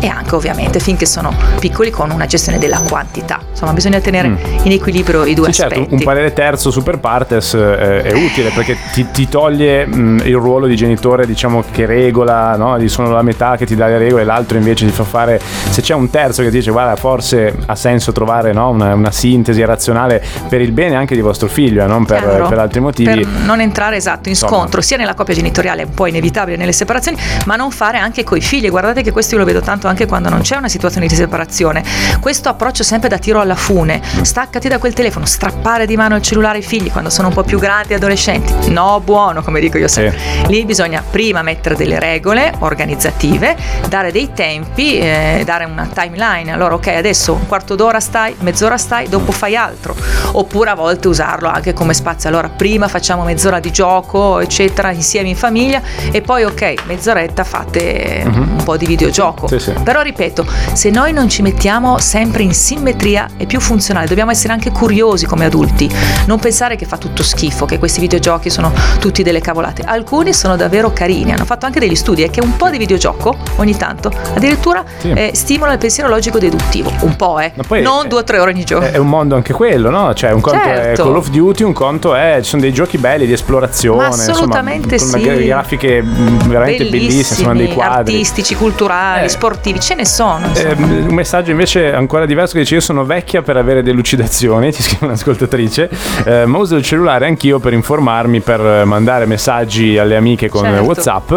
e anche ovviamente finché sono piccoli con una gestione della quantità. Insomma, bisogna tenere mm. in equilibrio i due sì, aspetti. Certo, un parere terzo super partes eh, è utile perché ti, ti toglie mh, mm, il ruolo di genitore, diciamo, che regola, no? sono la metà che ti dà le regole e l'altro invece ti fa fare. Se c'è un terzo che dice guarda, forse ha senso trovare no? una, una, sintesi razionale per il bene anche di vostro figlio, non per, per altri motivi. Per non entrare esatto in scontro Insomma. sia nella coppia genitoriale, un po' inevitabile nelle separazioni, ma non fare anche coi figli. Guardate che questo io lo vedo tanto anche quando non c'è una situazione di separazione. Questo approccio sempre da tiro alla fune, staccati da quel telefono, strappare di mano il cellulare ai figli quando sono un po' più grandi adolescenti. No, buono, come dico io sempre. Sì. Lì bisogna prima mettere delle regole organizzative, dare dei tempi, eh, dare una timeline. Allora, ok, adesso un quarto d'ora stai, mezz'ora stai, dopo fai altro. Oppure a volte usarlo anche come spazio. Allora, prima facciamo mezz'ora di gioco, eccetera, insieme in famiglia e poi ok, mezz'oretta fate uh-huh. un po' di videogioco. Sì, sì. Però ripeto, se noi non ci mettiamo sempre in simmetria è più funzionale, dobbiamo essere anche curiosi come adulti, non pensare che fa tutto schifo, che questi videogiochi sono tutti delle cavolate. Alcuni sono davvero carini, hanno fatto anche degli studi e che un po' di videogioco ogni tanto addirittura Sì. eh, stimola il pensiero logico deduttivo, un po' eh, non è- due o tre ore ogni giorno. È un mondo anche quello, no? Cioè, un conto Certo. è Call of Duty, un conto è. Ci sono dei giochi belli di esplorazione. Ma assolutamente insomma, con sì. gra- grafiche mh, veramente bellissime, sono dei quadri. artistici, culturali, Eh. sportivi, ce ne sono. Eh, un messaggio invece ancora diverso che dice io sono vecchia per avere delucidazioni, [LAUGHS] ti scrive un'ascoltatrice, eh, ma uso il cellulare anch'io per informarmi, per mandare messaggi alle amiche con Certo. Whatsapp,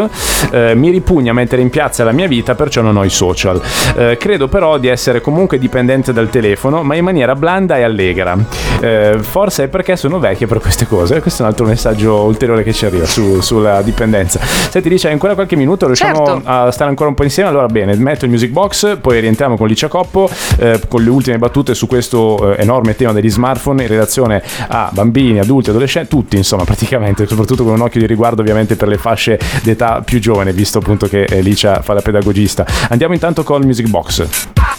Eh, mi ripugna mettere in piazza la mia vita perciò non ho i social. Eh, credo però di essere comunque dipendente dal telefono ma in maniera blanda e allegra. Eh, forse è perché sono vecchia per queste cose, questo è un altro messaggio ulteriore che ci arriva su- sulla dipendenza. Senti dice hai ancora qualche minuto, riusciamo Certo. a stare ancora un po' insieme? Allora bene, metto il music box, poi rientriamo con Licia Coppo eh, con le ultime battute su questo eh, enorme tema degli smartphone in relazione a bambini, adulti, adolescenti, tutti insomma [LAUGHS] praticamente, soprattutto con un occhio di riguardo ovviamente per le fasce d'età più giovane, visto appunto che eh, Licia fa la pedagogista. Andiamo intanto col music box.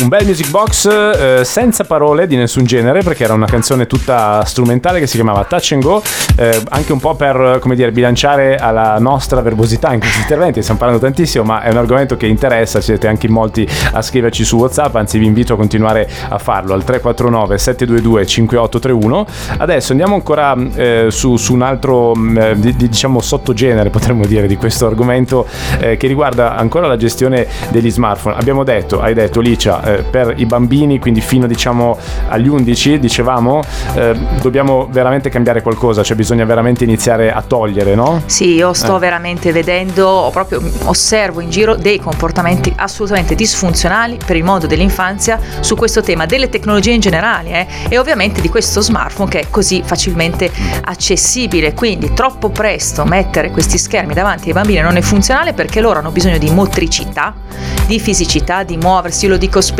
Un bel music box eh, senza parole di nessun genere perché era una canzone tutta strumentale che si chiamava Touch and Go, eh, anche un po' per come dire bilanciare alla nostra verbosità in questi interventi, stiamo parlando tantissimo ma è un argomento che interessa, siete anche in molti a scriverci su Whatsapp, anzi vi invito a continuare a farlo al 349 722 5831. Adesso andiamo ancora eh, su, su un altro mh, eh, di- diciamo sottogenere potremmo dire di questo argomento eh, che riguarda ancora la gestione degli smartphone. Abbiamo detto, hai detto Licia, eh, per i bambini, quindi fino diciamo agli 11, dicevamo, eh, dobbiamo veramente cambiare qualcosa, cioè bisogna veramente iniziare a togliere, no? Sì, io sto Eh. veramente vedendo, proprio osservo in giro dei comportamenti assolutamente disfunzionali per il mondo dell'infanzia su questo tema, delle tecnologie in generale eh, e ovviamente di questo smartphone che è così facilmente accessibile. Quindi troppo presto mettere questi schermi davanti ai bambini non è funzionale perché loro hanno bisogno di motricità, di fisicità, di muoversi. Io lo dico spesso,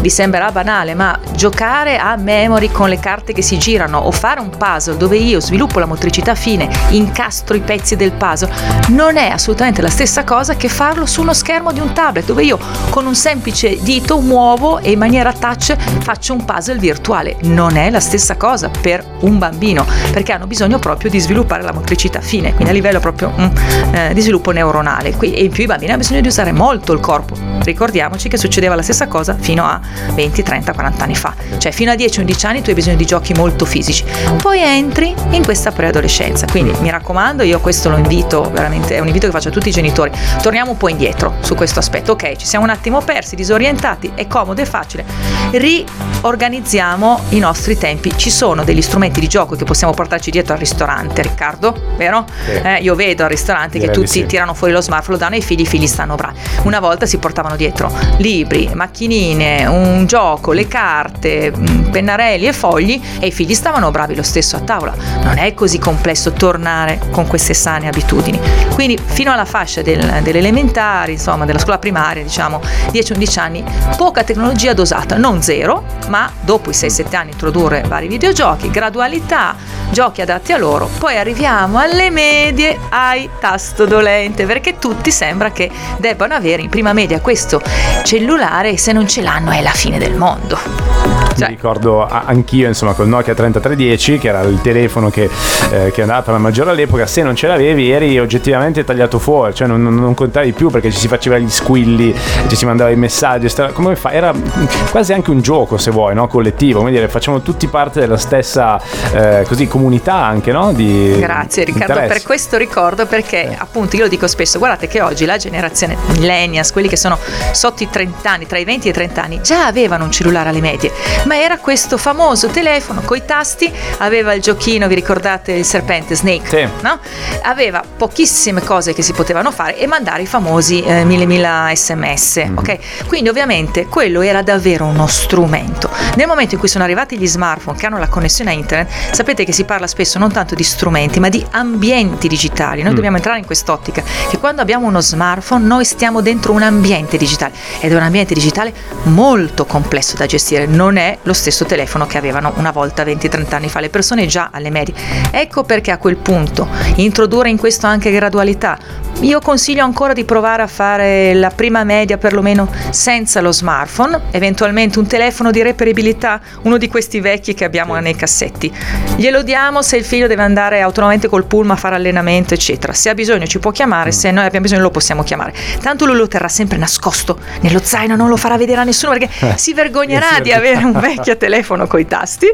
vi sembrerà banale, ma giocare a memory con le carte che si girano o fare un puzzle dove io sviluppo la motricità fine, incastro i pezzi del puzzle, non è assolutamente la stessa cosa che farlo su uno schermo di un tablet dove io con un semplice dito muovo e in maniera touch faccio un puzzle virtuale. Non è la stessa cosa per un bambino perché hanno bisogno proprio di sviluppare la motricità fine, quindi a livello proprio mm, eh, di sviluppo neuronale. Qui- E in più i bambini hanno bisogno di usare molto il corpo. Ricordiamoci che succedeva la stessa cosa fino a 20, 30, 40 anni fa. Cioè fino a 10-11 anni tu hai bisogno di giochi molto fisici. Poi entri in questa preadolescenza. Quindi mi raccomando, io questo lo invito, veramente è un invito che faccio a tutti i genitori. Torniamo un po' indietro su questo aspetto. Ok, ci siamo un attimo persi, disorientati, è comodo, è facile. Riorganizziamo i nostri tempi. Ci sono degli strumenti di gioco che possiamo portarci dietro al ristorante, Riccardo, vero? Sì. Eh, io vedo al ristorante che Direi di tutti sì. tirano fuori lo smartphone, lo danno ai figli, i figli stanno bravi. Una volta si portavano dietro libri, macchinine, un gioco, le carte, mh, pennarelli e fogli e i figli stavano bravi lo stesso a tavola. Non è così complesso tornare con queste sane abitudini. Quindi fino alla fascia del- delle elementari, insomma della scuola primaria, diciamo 10-11 anni, poca tecnologia dosata, non zero, ma dopo i 6-7 anni introdurre vari videogiochi, gradualità, giochi adatti a loro, poi arriviamo alle medie, ai tasto dolente, perché tutti sembra che debbano avere in prima media questo cellulare e se non ce l'hanno è la fine del mondo. Mi Cioè, ricordo anch'io, insomma, col Nokia 3310, che era il telefono che, eh, che andava per la maggiore all'epoca, se non ce l'avevi eri oggettivamente tagliato fuori, cioè non, non- contavi più perché ci si faceva gli squilli, ci si mandava i messaggi, come fa? Era quasi anche un gioco, se vuoi, no? collettivo, come dire, facciamo tutti parte della stessa eh, così, comunità anche, no? Di Grazie Riccardo interessi. per questo ricordo perché appunto io lo dico spesso, guardate che oggi la generazione millennials, quelli che sono sotto i 30 anni, tra i 20 e i 30 anni, già avevano un cellulare alle medie, ma era questo famoso telefono coi tasti, aveva il giochino, vi ricordate il serpente Snake, Sì. no? Aveva pochissime cose che si potevano fare e mandare i famosi eh, mille mila sms, Mhm. ok? Quindi ovviamente quello era davvero uno strumento. Nel momento in cui sono arrivati gli smartphone che hanno la connessione a internet, sapete che si parla spesso non tanto di strumenti, ma di ambienti digitali. Noi Mm. dobbiamo entrare in quest'ottica che quando abbiamo uno smartphone noi stiamo dentro un ambiente digitale ed è un ambiente digitale molto complesso da gestire, non è lo stesso telefono che avevano una volta 20-30 anni fa le persone già alle medie. Ecco perché a quel punto introdurre in questo anche gradualità, io consiglio ancora di provare a fare la prima media perlomeno senza lo smartphone, eventualmente un telefono di reperibilità, uno di questi vecchi che abbiamo nei cassetti. Glielo diamo se il figlio deve andare autonomamente col pullman a fare allenamento, eccetera. Se ha bisogno ci può chiamare, se noi abbiamo bisogno lo possiamo chiamare. Tanto lui lo terrà sempre nascosto nello zaino, non lo farà vedere a nessuno perché eh. si vergognerà di avere un [LAUGHS] vecchio telefono con i tasti.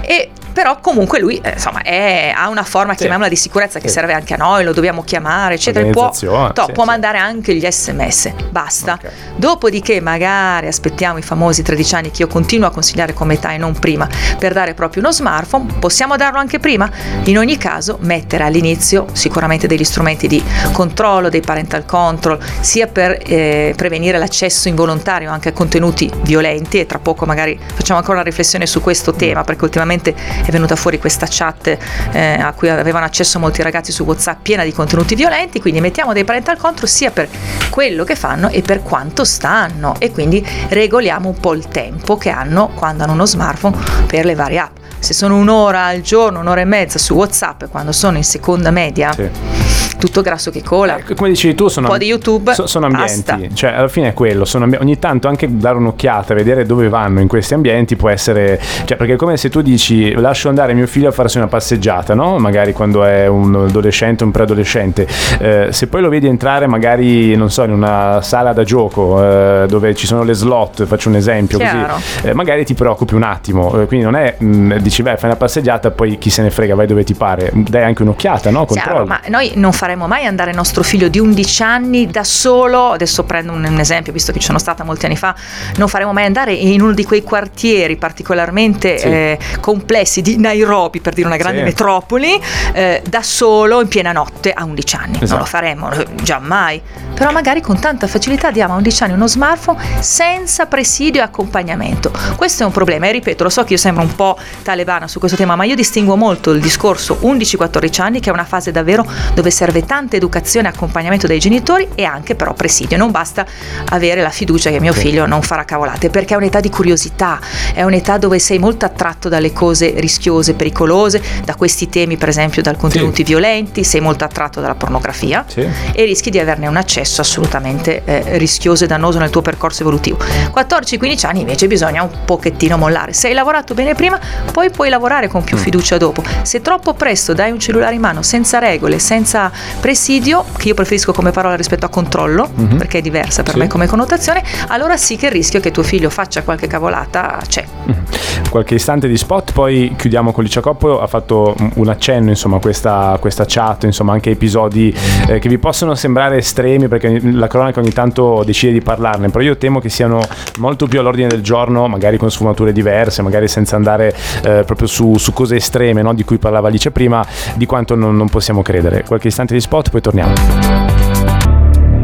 E però comunque lui eh, insomma è, ha una forma, sì. chiamiamola di sicurezza, che sì. serve anche a noi, lo dobbiamo chiamare, eccetera. Può, to, sì, può mandare anche gli sms, basta. Okay. Dopodiché magari aspettiamo i famosi 13 anni che io continuo a consigliare come età e non prima per dare proprio uno smartphone, possiamo darlo anche prima. In ogni caso mettere all'inizio sicuramente degli strumenti di controllo, dei parental control, sia per eh, prevenire l'accesso involontario anche a contenuti violenti e tra poco magari facciamo ancora una riflessione su questo tema perché ultimamente è venuta fuori questa chat eh, a cui avevano accesso molti ragazzi su WhatsApp piena di contenuti violenti, quindi mettiamo dei parental control sia per quello che fanno e per quanto stanno e quindi regoliamo un po' il tempo che hanno quando hanno uno smartphone per le varie app. Se sono un'ora al giorno, un'ora e mezza su WhatsApp quando sono in seconda media. Sì tutto grasso che cola. Eh, come dici tu, sono, un po' di YouTube. So, sono ambienti, basta. cioè alla fine è quello. Ambi- ogni tanto anche dare un'occhiata, vedere dove vanno in questi ambienti può essere. Cioè, perché è come se tu dici lascio andare mio figlio a farsi una passeggiata, no? Magari quando è un adolescente, un preadolescente. Eh, se poi lo vedi entrare, magari, non so, in una sala da gioco eh, dove ci sono le slot, faccio un esempio così, eh, magari ti preoccupi un attimo. Eh, quindi non è, mh, mm, dici, beh, fai una passeggiata, poi chi se ne frega, vai dove ti pare. Dai anche un'occhiata, no? Chiaro, ma noi non faremo mai andare nostro figlio di 11 anni da solo, adesso prendo un, un, esempio visto che ci sono stata molti anni fa, non faremo mai andare in uno di quei quartieri particolarmente sì. eh, complessi di Nairobi, per dire una grande sì. metropoli, eh, da solo in piena notte a 11 anni. Esatto. Non lo faremo, già mai. Però magari con tanta facilità diamo a 11 anni uno smartphone senza presidio e accompagnamento. Questo è un problema e ripeto, lo so che io sembro un po' talebana su questo tema, ma io distingo molto il discorso 11-14 anni che è una fase davvero dove serve tanta educazione e accompagnamento dai genitori e anche però presidio. Non basta avere la fiducia che mio figlio non farà cavolate, perché è un'età di curiosità, è un'età dove sei molto attratto dalle cose rischiose, pericolose, da questi temi per esempio dal contenuti sì. violenti, sei molto attratto dalla pornografia sì. e rischi di averne un accesso assolutamente eh, rischioso e dannoso nel tuo percorso evolutivo. 14-15 anni invece bisogna un pochettino mollare. Se hai lavorato bene prima, poi puoi lavorare con più fiducia dopo. Se troppo presto dai un cellulare in mano senza regole, senza presidio, presidio, che io preferisco come parola rispetto a controllo, mm-hmm. perché è diversa per sì. me come connotazione, allora sì che il rischio che tuo figlio faccia qualche cavolata c'è. Mm-hmm. Qualche istante di spot, poi chiudiamo con Licia Coppo, ha fatto un accenno insomma a questa, questa, chat, insomma anche episodi eh, che vi possono sembrare estremi perché la cronaca ogni tanto decide di parlarne, però io temo che siano molto più all'ordine del giorno, magari con sfumature diverse, magari senza andare eh, proprio su, su, cose estreme no? di cui parlava Alice prima, di quanto non, non possiamo credere. Qualche istante di spot, poi torniamo.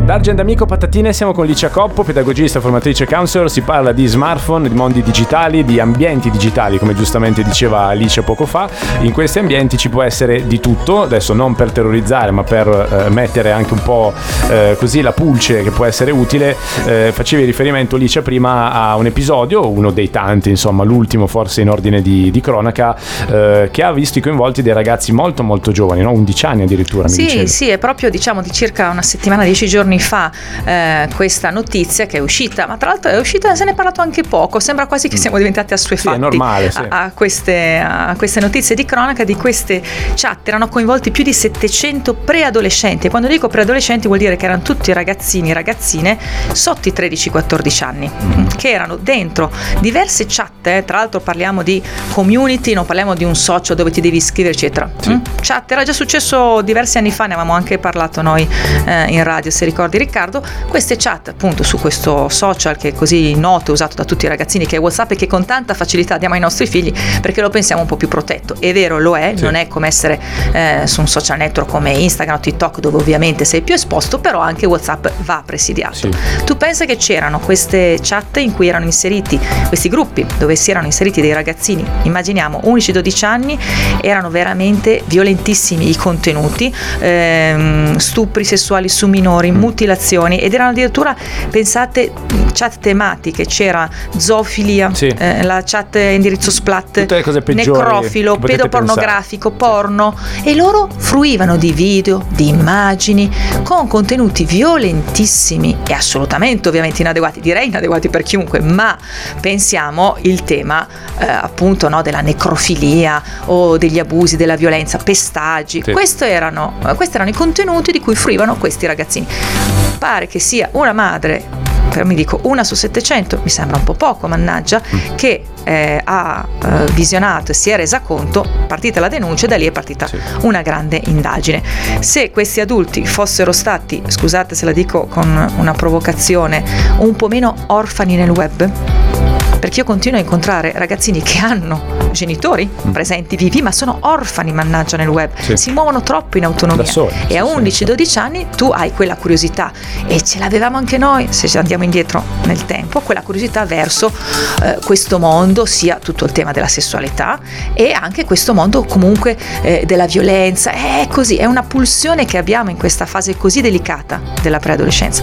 D'Argent Amico Patatine siamo con Licia Coppo, pedagogista, formatrice counselor, si parla di smartphone, di mondi digitali, di ambienti digitali, come giustamente diceva Alice poco fa. In questi ambienti ci può essere di tutto, adesso non per terrorizzare, ma per eh, mettere anche un po' eh, così la pulce che può essere utile. Eh, facevi riferimento Licia prima a un episodio, uno dei tanti, insomma, l'ultimo forse in ordine di, di cronaca, eh, che ha visto i coinvolti dei ragazzi molto molto giovani, no? 11 anni addirittura. sì, dicevi. sì, è proprio diciamo di circa una settimana, 10 giorni giorni fa eh, questa notizia che è uscita, ma tra l'altro è uscita, se ne è parlato anche poco, sembra quasi che mm. siamo diventati assuefatti sì, normale, sì. a, a, queste, a, queste, notizie di cronaca di queste chat, erano coinvolti più di 700 preadolescenti e quando dico preadolescenti vuol dire che erano tutti ragazzini e ragazzine sotto i 13-14 anni, mm. che erano dentro diverse chat, eh, tra l'altro parliamo di community, non parliamo di un socio dove ti devi iscrivere eccetera. Sì. Mm? Chat era già successo diversi anni fa, ne avevamo anche parlato noi eh, in radio, se ricordi ricordi Riccardo, queste chat appunto su questo social che è così noto e usato da tutti i ragazzini che è Whatsapp e che con tanta facilità diamo ai nostri figli perché lo pensiamo un po' più protetto. È vero, lo è, sì. non è come essere eh, su un social network come Instagram o TikTok dove ovviamente sei più esposto, però anche Whatsapp va presidiato. Sì. Tu pensa che c'erano queste chat in cui erano inseriti questi gruppi dove si erano inseriti dei ragazzini, immaginiamo 11-12 anni, erano veramente violentissimi i contenuti, ehm, stupri sessuali su minori, mm mutilazioni ed erano addirittura pensate chat tematiche, c'era zoofilia, Sì. eh, la chat indirizzo splat, necrofilo, pedopornografico, porno e loro fruivano di video, di immagini con contenuti violentissimi e assolutamente ovviamente inadeguati, direi inadeguati per chiunque, ma pensiamo il tema eh, appunto no, della necrofilia o degli abusi, della violenza, pestaggi, Sì. Erano, eh, questi erano i contenuti di cui fruivano questi ragazzini. Pare che sia una madre però mi dico una su 700 mi sembra un po' poco, mannaggia, Mm. che eh, ha eh, visionato e si è resa conto, partita la denuncia e da lì è partita Sì. una grande indagine. Se questi adulti fossero stati, scusate se la dico con una provocazione, un po' meno orfani nel web, perché io continuo a incontrare ragazzini che hanno genitori presenti vivi, ma sono orfani, mannaggia, nel web, Mm. Sì. si muovono troppo in autonomia. Soli, e a sì. 11-12 anni tu hai quella curiosità e ce l'avevamo anche noi, se ci andiamo indietro nel tempo, quella curiosità verso eh, questo mondo, sia tutto il tema della sessualità e anche questo mondo comunque eh, della violenza. È così, è una pulsione che abbiamo in questa fase così delicata della preadolescenza.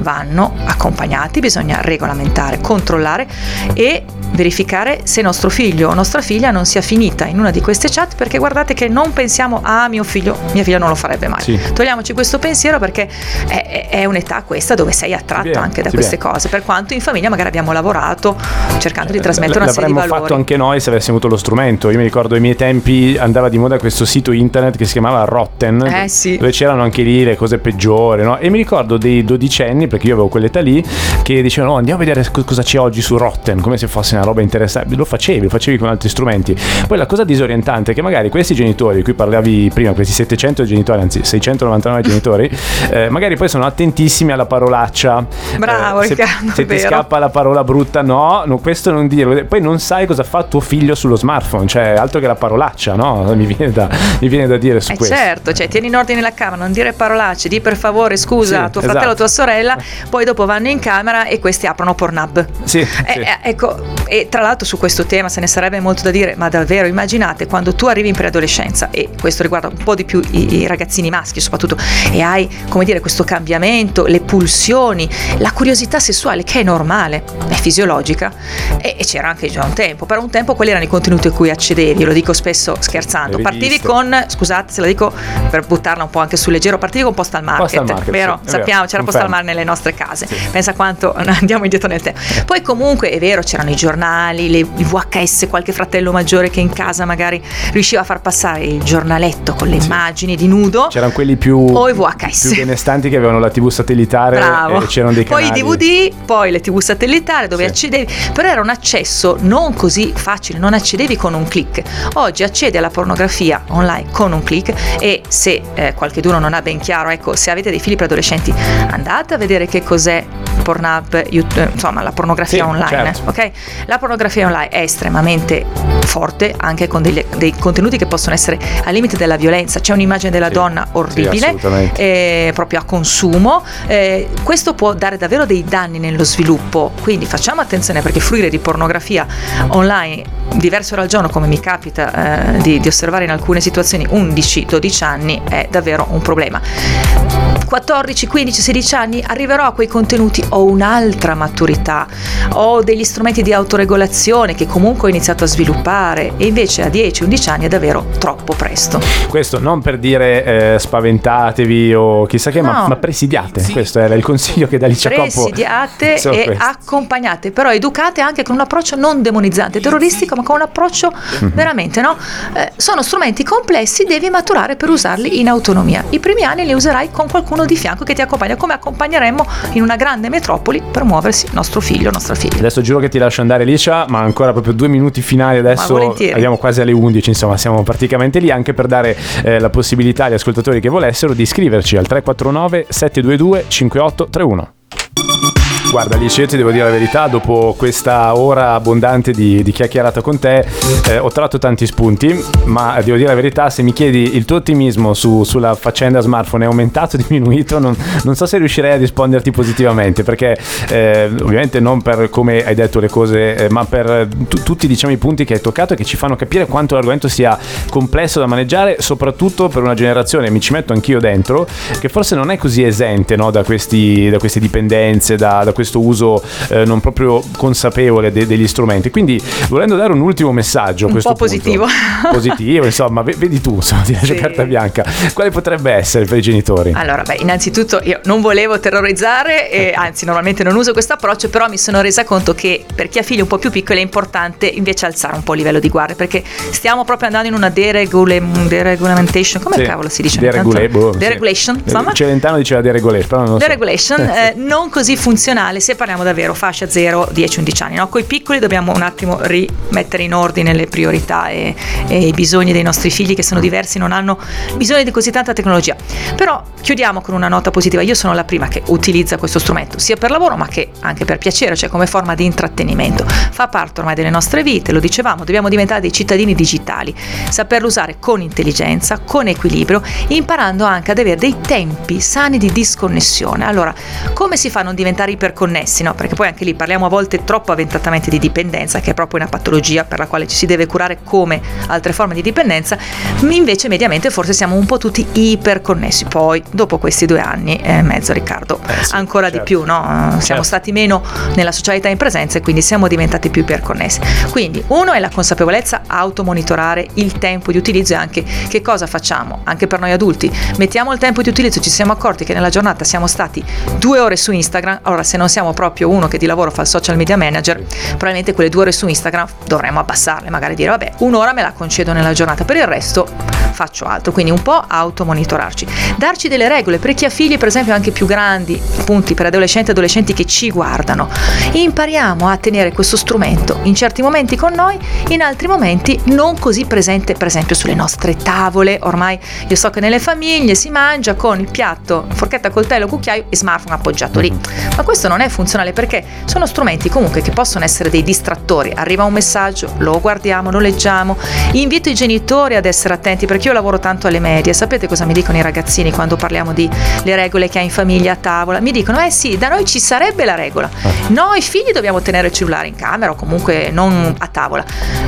Vanno accompagnati, bisogna regolamentare, controllare e verificare se nostro figlio o nostra figlia non sia finita in una di queste chat perché guardate che non pensiamo ah mio figlio, mia figlia non lo farebbe mai. Sì. Togliamoci questo pensiero perché è, è un'età questa dove sei attratto Sì, anche da queste bene. cose, per quanto in famiglia magari abbiamo lavorato cercando di trasmettere una serie di L'avremmo valori. fatto anche noi se avessimo avuto lo strumento. Io mi ricordo ai miei tempi andava di moda questo sito internet che si chiamava Rotten, Eh, sì. dove c'erano anche lì le cose peggiori, no? E mi ricordo dei dodicenni, perché io avevo quell'età lì, che dicevano "Oh, andiamo a vedere co- cosa c'è oggi su Rotten, come se fosse una roba interessante. Lo facevi, lo facevi con altri strumenti. Poi la cosa disorientante è che magari questi genitori di cui parlavi prima, questi 700 genitori, anzi 699 genitori, [LAUGHS] eh, magari poi sono attentissimi alla parolaccia. Bravo, Eh, se, Riccardo, se ti scappa la parola brutta, no, no, questo non dirlo. Poi non sai cosa fa tuo figlio sullo smartphone, cioè altro che la parolaccia, no? [LAUGHS] Mi viene da, mi viene da dire su Eh questo. certo, cioè tieni in ordine la camera, non dire parolacce, di per favore scusa Sì, a tuo fratello o esatto. tua sorella, poi dopo vanno in camera e questi aprono Pornhub. Sì, Eh, sì. eh, ecco, e tra l'altro su questo tema se ne sarebbe molto da dire, ma davvero immaginate quando tu arrivi in preadolescenza, e questo riguarda un po' di più i, i ragazzini maschi soprattutto, e hai, come dire, questo cambiamento, le pulsioni, la curiosità sessuale che è normale, è fisiologica, e, e c'era anche già un tempo, però un tempo quelli erano i contenuti a cui accedevi, lo dico spesso scherzando, partivi con, scusate se la dico per buttarla un po' anche sul leggero, partivi con Postal Market, Postal Market, vero? sì, è vero, Sappiamo, c'era Postal. Market nelle nostre case, pensa quanto [LAUGHS] andiamo indietro nel tempo. Poi comunque è vero, c'erano i giornali, le, i VHS, qualche fratello maggiore che in casa magari riusciva a far passare il giornaletto con le immagini di nudo. C'erano quelli più, O i VHS. più benestanti che avevano la TV satellitare Bravo. e c'erano dei poi canali. i DVD, poi le TV satellitari dove Sì. accedevi, però era un accesso non così facile, non accedevi con un click. Oggi accedi alla pornografia online con un click e se eh, qualcuno non ha ben chiaro, ecco, se avete dei figli preadolescenti, andate a vedere che cos'è Pornhub, YouTube, insomma, la pornografia Sì, online, certo. ok? La pornografia online è estremamente forte anche con degli- dei contenuti che possono essere al limite della violenza. C'è un'immagine della Sì. donna Sì, orribile assolutamente. eh, proprio a consumo. Eh, questo può dare davvero dei danni nello sviluppo, quindi facciamo attenzione perché fruire di pornografia online diverse ore al giorno, come mi capita eh, di, di osservare in alcune situazioni, 11-12 anni è davvero un problema. 14, 15, 16 anni arriverò a quei contenuti, ho un'altra maturità, ho degli strumenti di autoregolazione che comunque ho iniziato a sviluppare e invece a 10, 11 anni è davvero troppo presto. Questo non per dire eh, spaventatevi o chissà che, ma, No. ma presidiate. Questo era il consiglio che da Coppo. presidiate [LAUGHS] e questo. accompagnate, però educate anche con un approccio non demonizzante, terroristico, ma con un approccio Mhm. veramente, no? Eh, sono strumenti complessi, devi maturare per usarli in autonomia. I primi anni li userai con qualcuno di fianco che ti accompagna, come accompagneremmo in una grande metropoli per muoversi nostro figlio, nostra figlia. Adesso giuro che ti lascio andare Alicia, ma ancora proprio due minuti finali adesso. Arriviamo quasi alle 11, insomma, siamo praticamente lì anche per dare eh, la possibilità agli ascoltatori che volessero di iscriverci al 349 722 5831. Guarda Alice, io ti devo dire la verità, dopo questa ora abbondante di, di chiacchierata con te eh, ho tratto tanti spunti, ma devo dire la verità, se mi chiedi il tuo ottimismo su- sulla faccenda smartphone è aumentato o [LAUGHS] diminuito, non, non so se riuscirei a risponderti positivamente, perché eh, ovviamente non per come hai detto le cose, eh, ma per tu- tutti diciamo, i punti che hai toccato e che ci fanno capire quanto l'argomento sia complesso da maneggiare, soprattutto per una generazione, mi ci metto anch'io dentro, che forse non è così esente no, da, questi, da, queste dipendenze, da, da questo uso eh, non proprio consapevole de, degli strumenti. Quindi volendo dare un ultimo messaggio un questo po' positivo. positivo, insomma, vedi tu, insomma, ti lascio sì. carta bianca. Quale potrebbe essere per i genitori? Allora, beh, innanzitutto io non volevo terrorizzare, e, [LAUGHS] anzi normalmente non uso questo approccio, però mi sono resa conto che per chi ha figli un po' più piccoli è importante invece alzare un po' il livello di guardia, perché stiamo proprio andando in una deregule, deregulamentation, come sì. cavolo si dice? Deregule, boh, deregulation, sì. insomma. Celentano diceva deregulation, però non Deregulation, so. [LAUGHS] eh, non così funzionale se parliamo davvero fascia 0, 10, 11 anni, no? Con i piccoli dobbiamo un attimo rimettere in ordine le priorità e, e i bisogni dei nostri figli che sono diversi, non hanno bisogno di così tanta tecnologia. Però chiudiamo con una nota positiva, io sono la prima che utilizza questo strumento, sia per lavoro ma che anche per piacere, cioè come forma di intrattenimento. Fa parte ormai delle nostre vite, lo dicevamo, dobbiamo diventare dei cittadini digitali, saperlo usare con intelligenza, con equilibrio, imparando anche ad avere dei tempi sani di disconnessione. Allora, come si fa a non diventare iperconnessi? No? Perché poi anche lì parliamo a volte troppo avventatamente di dipendenza, che è proprio una patologia per la quale ci si deve curare come altre forme di dipendenza, invece mediamente forse siamo un po' tutti iperconnessi. Poi, dopo questi due anni e mezzo, Riccardo, eh sì, ancora certo. di più, no? Siamo certo. stati meno nella socialità in presenza e quindi siamo diventati più iperconnessi. Quindi, uno è la consapevolezza, automonitorare il tempo di utilizzo e anche che cosa facciamo, anche per noi adulti. Mettiamo il tempo di utilizzo, ci siamo accorti che nella giornata siamo stati due ore su Instagram, allora se non siamo proprio uno che di lavoro fa il social media manager, probabilmente quelle due ore su Instagram dovremmo abbassarle, magari dire vabbè un'ora me la concedo nella giornata, per il resto faccio altro, quindi un po' automonitorarci. Darci delle regole per chi ha figli per esempio anche più grandi, appunti per adolescenti e adolescenti che ci guardano. Impariamo a tenere questo strumento in certi momenti con noi, in altri momenti non così presente per esempio sulle nostre tavole. Ormai io so che nelle famiglie si mangia con il piatto, forchetta, coltello, cucchiaio e smartphone appoggiato lì. Ma questo non è funzionale perché sono strumenti comunque che possono essere dei distrattori. Arriva un messaggio, lo guardiamo, lo leggiamo. Invito i genitori ad essere attenti perché io lavoro tanto alle medie. Sapete cosa mi dicono i ragazzini quando parliamo di le regole che hai in famiglia a tavola? Mi dicono: "Eh sì, da noi ci sarebbe la regola. Noi figli dobbiamo tenere il cellulare in camera o comunque non a tavola.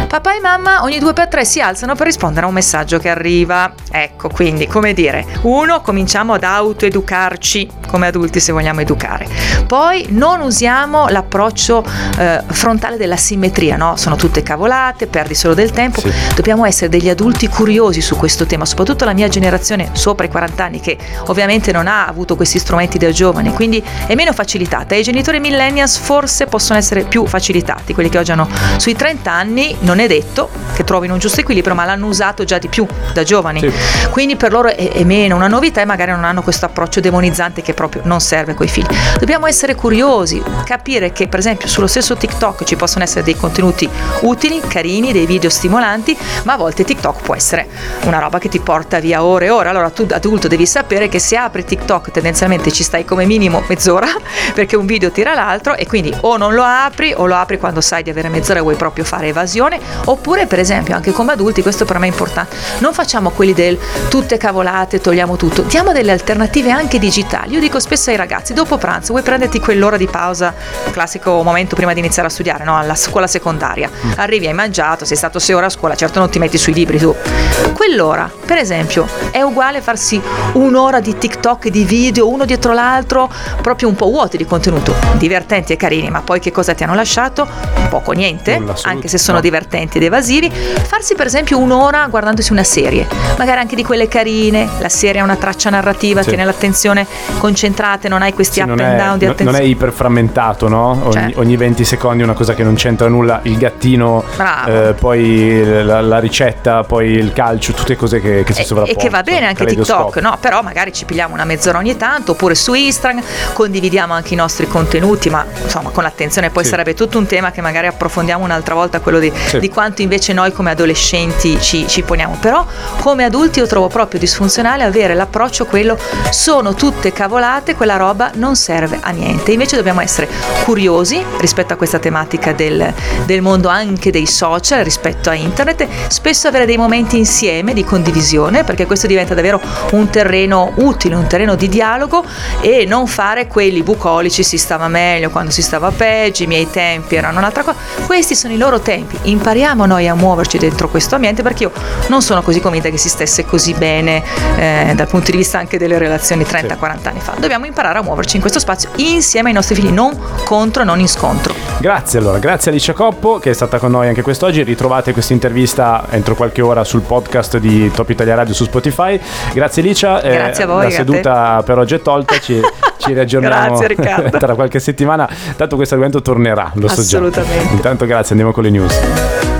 Papà e mamma ogni due per tre si alzano per rispondere a un messaggio che arriva. Ecco, quindi, come dire, uno, cominciamo ad autoeducarci come adulti se vogliamo educare. Poi non usiamo l'approccio eh, frontale della simmetria, no? Sono tutte cavolate, perdi solo del tempo. Sì. Dobbiamo essere degli adulti curiosi su questo tema, soprattutto la mia generazione sopra i 40 anni che ovviamente non ha avuto questi strumenti da giovane, quindi è meno facilitata. E i genitori millennials forse possono essere più facilitati, quelli che oggi hanno sui 30 anni non è detto che trovino un giusto equilibrio, ma l'hanno usato già di più da giovani. Sì. Quindi per loro è, è, meno una novità e magari non hanno questo approccio demonizzante che proprio non serve coi figli. Dobbiamo essere curiosi, capire che per esempio sullo stesso TikTok ci possono essere dei contenuti utili, carini, dei video stimolanti, ma a volte TikTok può essere una roba che ti porta via ore e ore. Allora tu adulto devi sapere che se apri TikTok tendenzialmente ci stai come minimo mezz'ora [LAUGHS] perché un video tira l'altro e quindi o non lo apri o lo apri quando sai di avere mezz'ora e vuoi proprio fare evasione oppure per esempio anche come adulti questo per me è importante non facciamo quelli del tutte cavolate togliamo tutto diamo delle alternative anche digitali io dico spesso ai ragazzi dopo pranzo vuoi prenderti quell'ora di pausa classico momento prima di iniziare a studiare no? alla scuola secondaria mm. arrivi hai mangiato sei stato sei ore a scuola certo non ti metti sui libri tu quell'ora per esempio è uguale farsi un'ora di TikTok di video uno dietro l'altro proprio un po' vuoti di contenuto divertenti e carini ma poi che cosa ti hanno lasciato poco niente anche se sono no. divertenti ed evasivi farsi per esempio un'ora guardandosi una serie magari anche di quelle carine la serie ha una traccia narrativa sì. tiene l'attenzione concentrata non hai questi sì, up and è, down di attenzione non è iperframmentato no? Ogni, certo. ogni, 20 secondi una cosa che non c'entra nulla il gattino eh, poi la, la, ricetta poi il calcio tutte cose che, che si sovrappongono e che va bene anche TikTok no? però magari ci pigliamo una mezz'ora ogni tanto oppure su Instagram condividiamo anche i nostri contenuti ma insomma con l'attenzione poi sì. sarebbe tutto un tema che magari approfondiamo un'altra volta quello di, sì. di quanto invece noi come adolescenti ci, ci, poniamo però come adulti io trovo proprio disfunzionale avere l'approccio quello sono tutte cavolate quella roba non serve a niente invece dobbiamo essere curiosi rispetto a questa tematica del, del mondo anche dei social rispetto a internet spesso avere dei momenti insieme di condivisione perché questo diventa davvero un terreno utile, un terreno di dialogo e non fare quelli bucolici, si stava meglio quando si stava peggio, i miei tempi erano un'altra cosa. Questi sono i loro tempi, impariamo noi a muoverci dentro questo ambiente perché io non sono così convinta che si stesse così bene eh, dal punto di vista anche delle relazioni 30-40 anni fa. Dobbiamo imparare a muoverci in questo spazio insieme ai nostri figli, non contro, non in scontro. Grazie allora, grazie Alicia Coppo che è stata con noi anche quest'oggi. Ritrovate questa intervista entro qualche ora sul podcast di Top Italia Radio su Spotify. Grazie Alicia. Eh, grazie a voi. La seduta per oggi è tolta, ci, ci [LAUGHS] riaggiorniamo grazie, [LAUGHS] tra qualche settimana. Tanto questo argomento tornerà, lo so già. Assolutamente. Intanto grazie, andiamo con le news.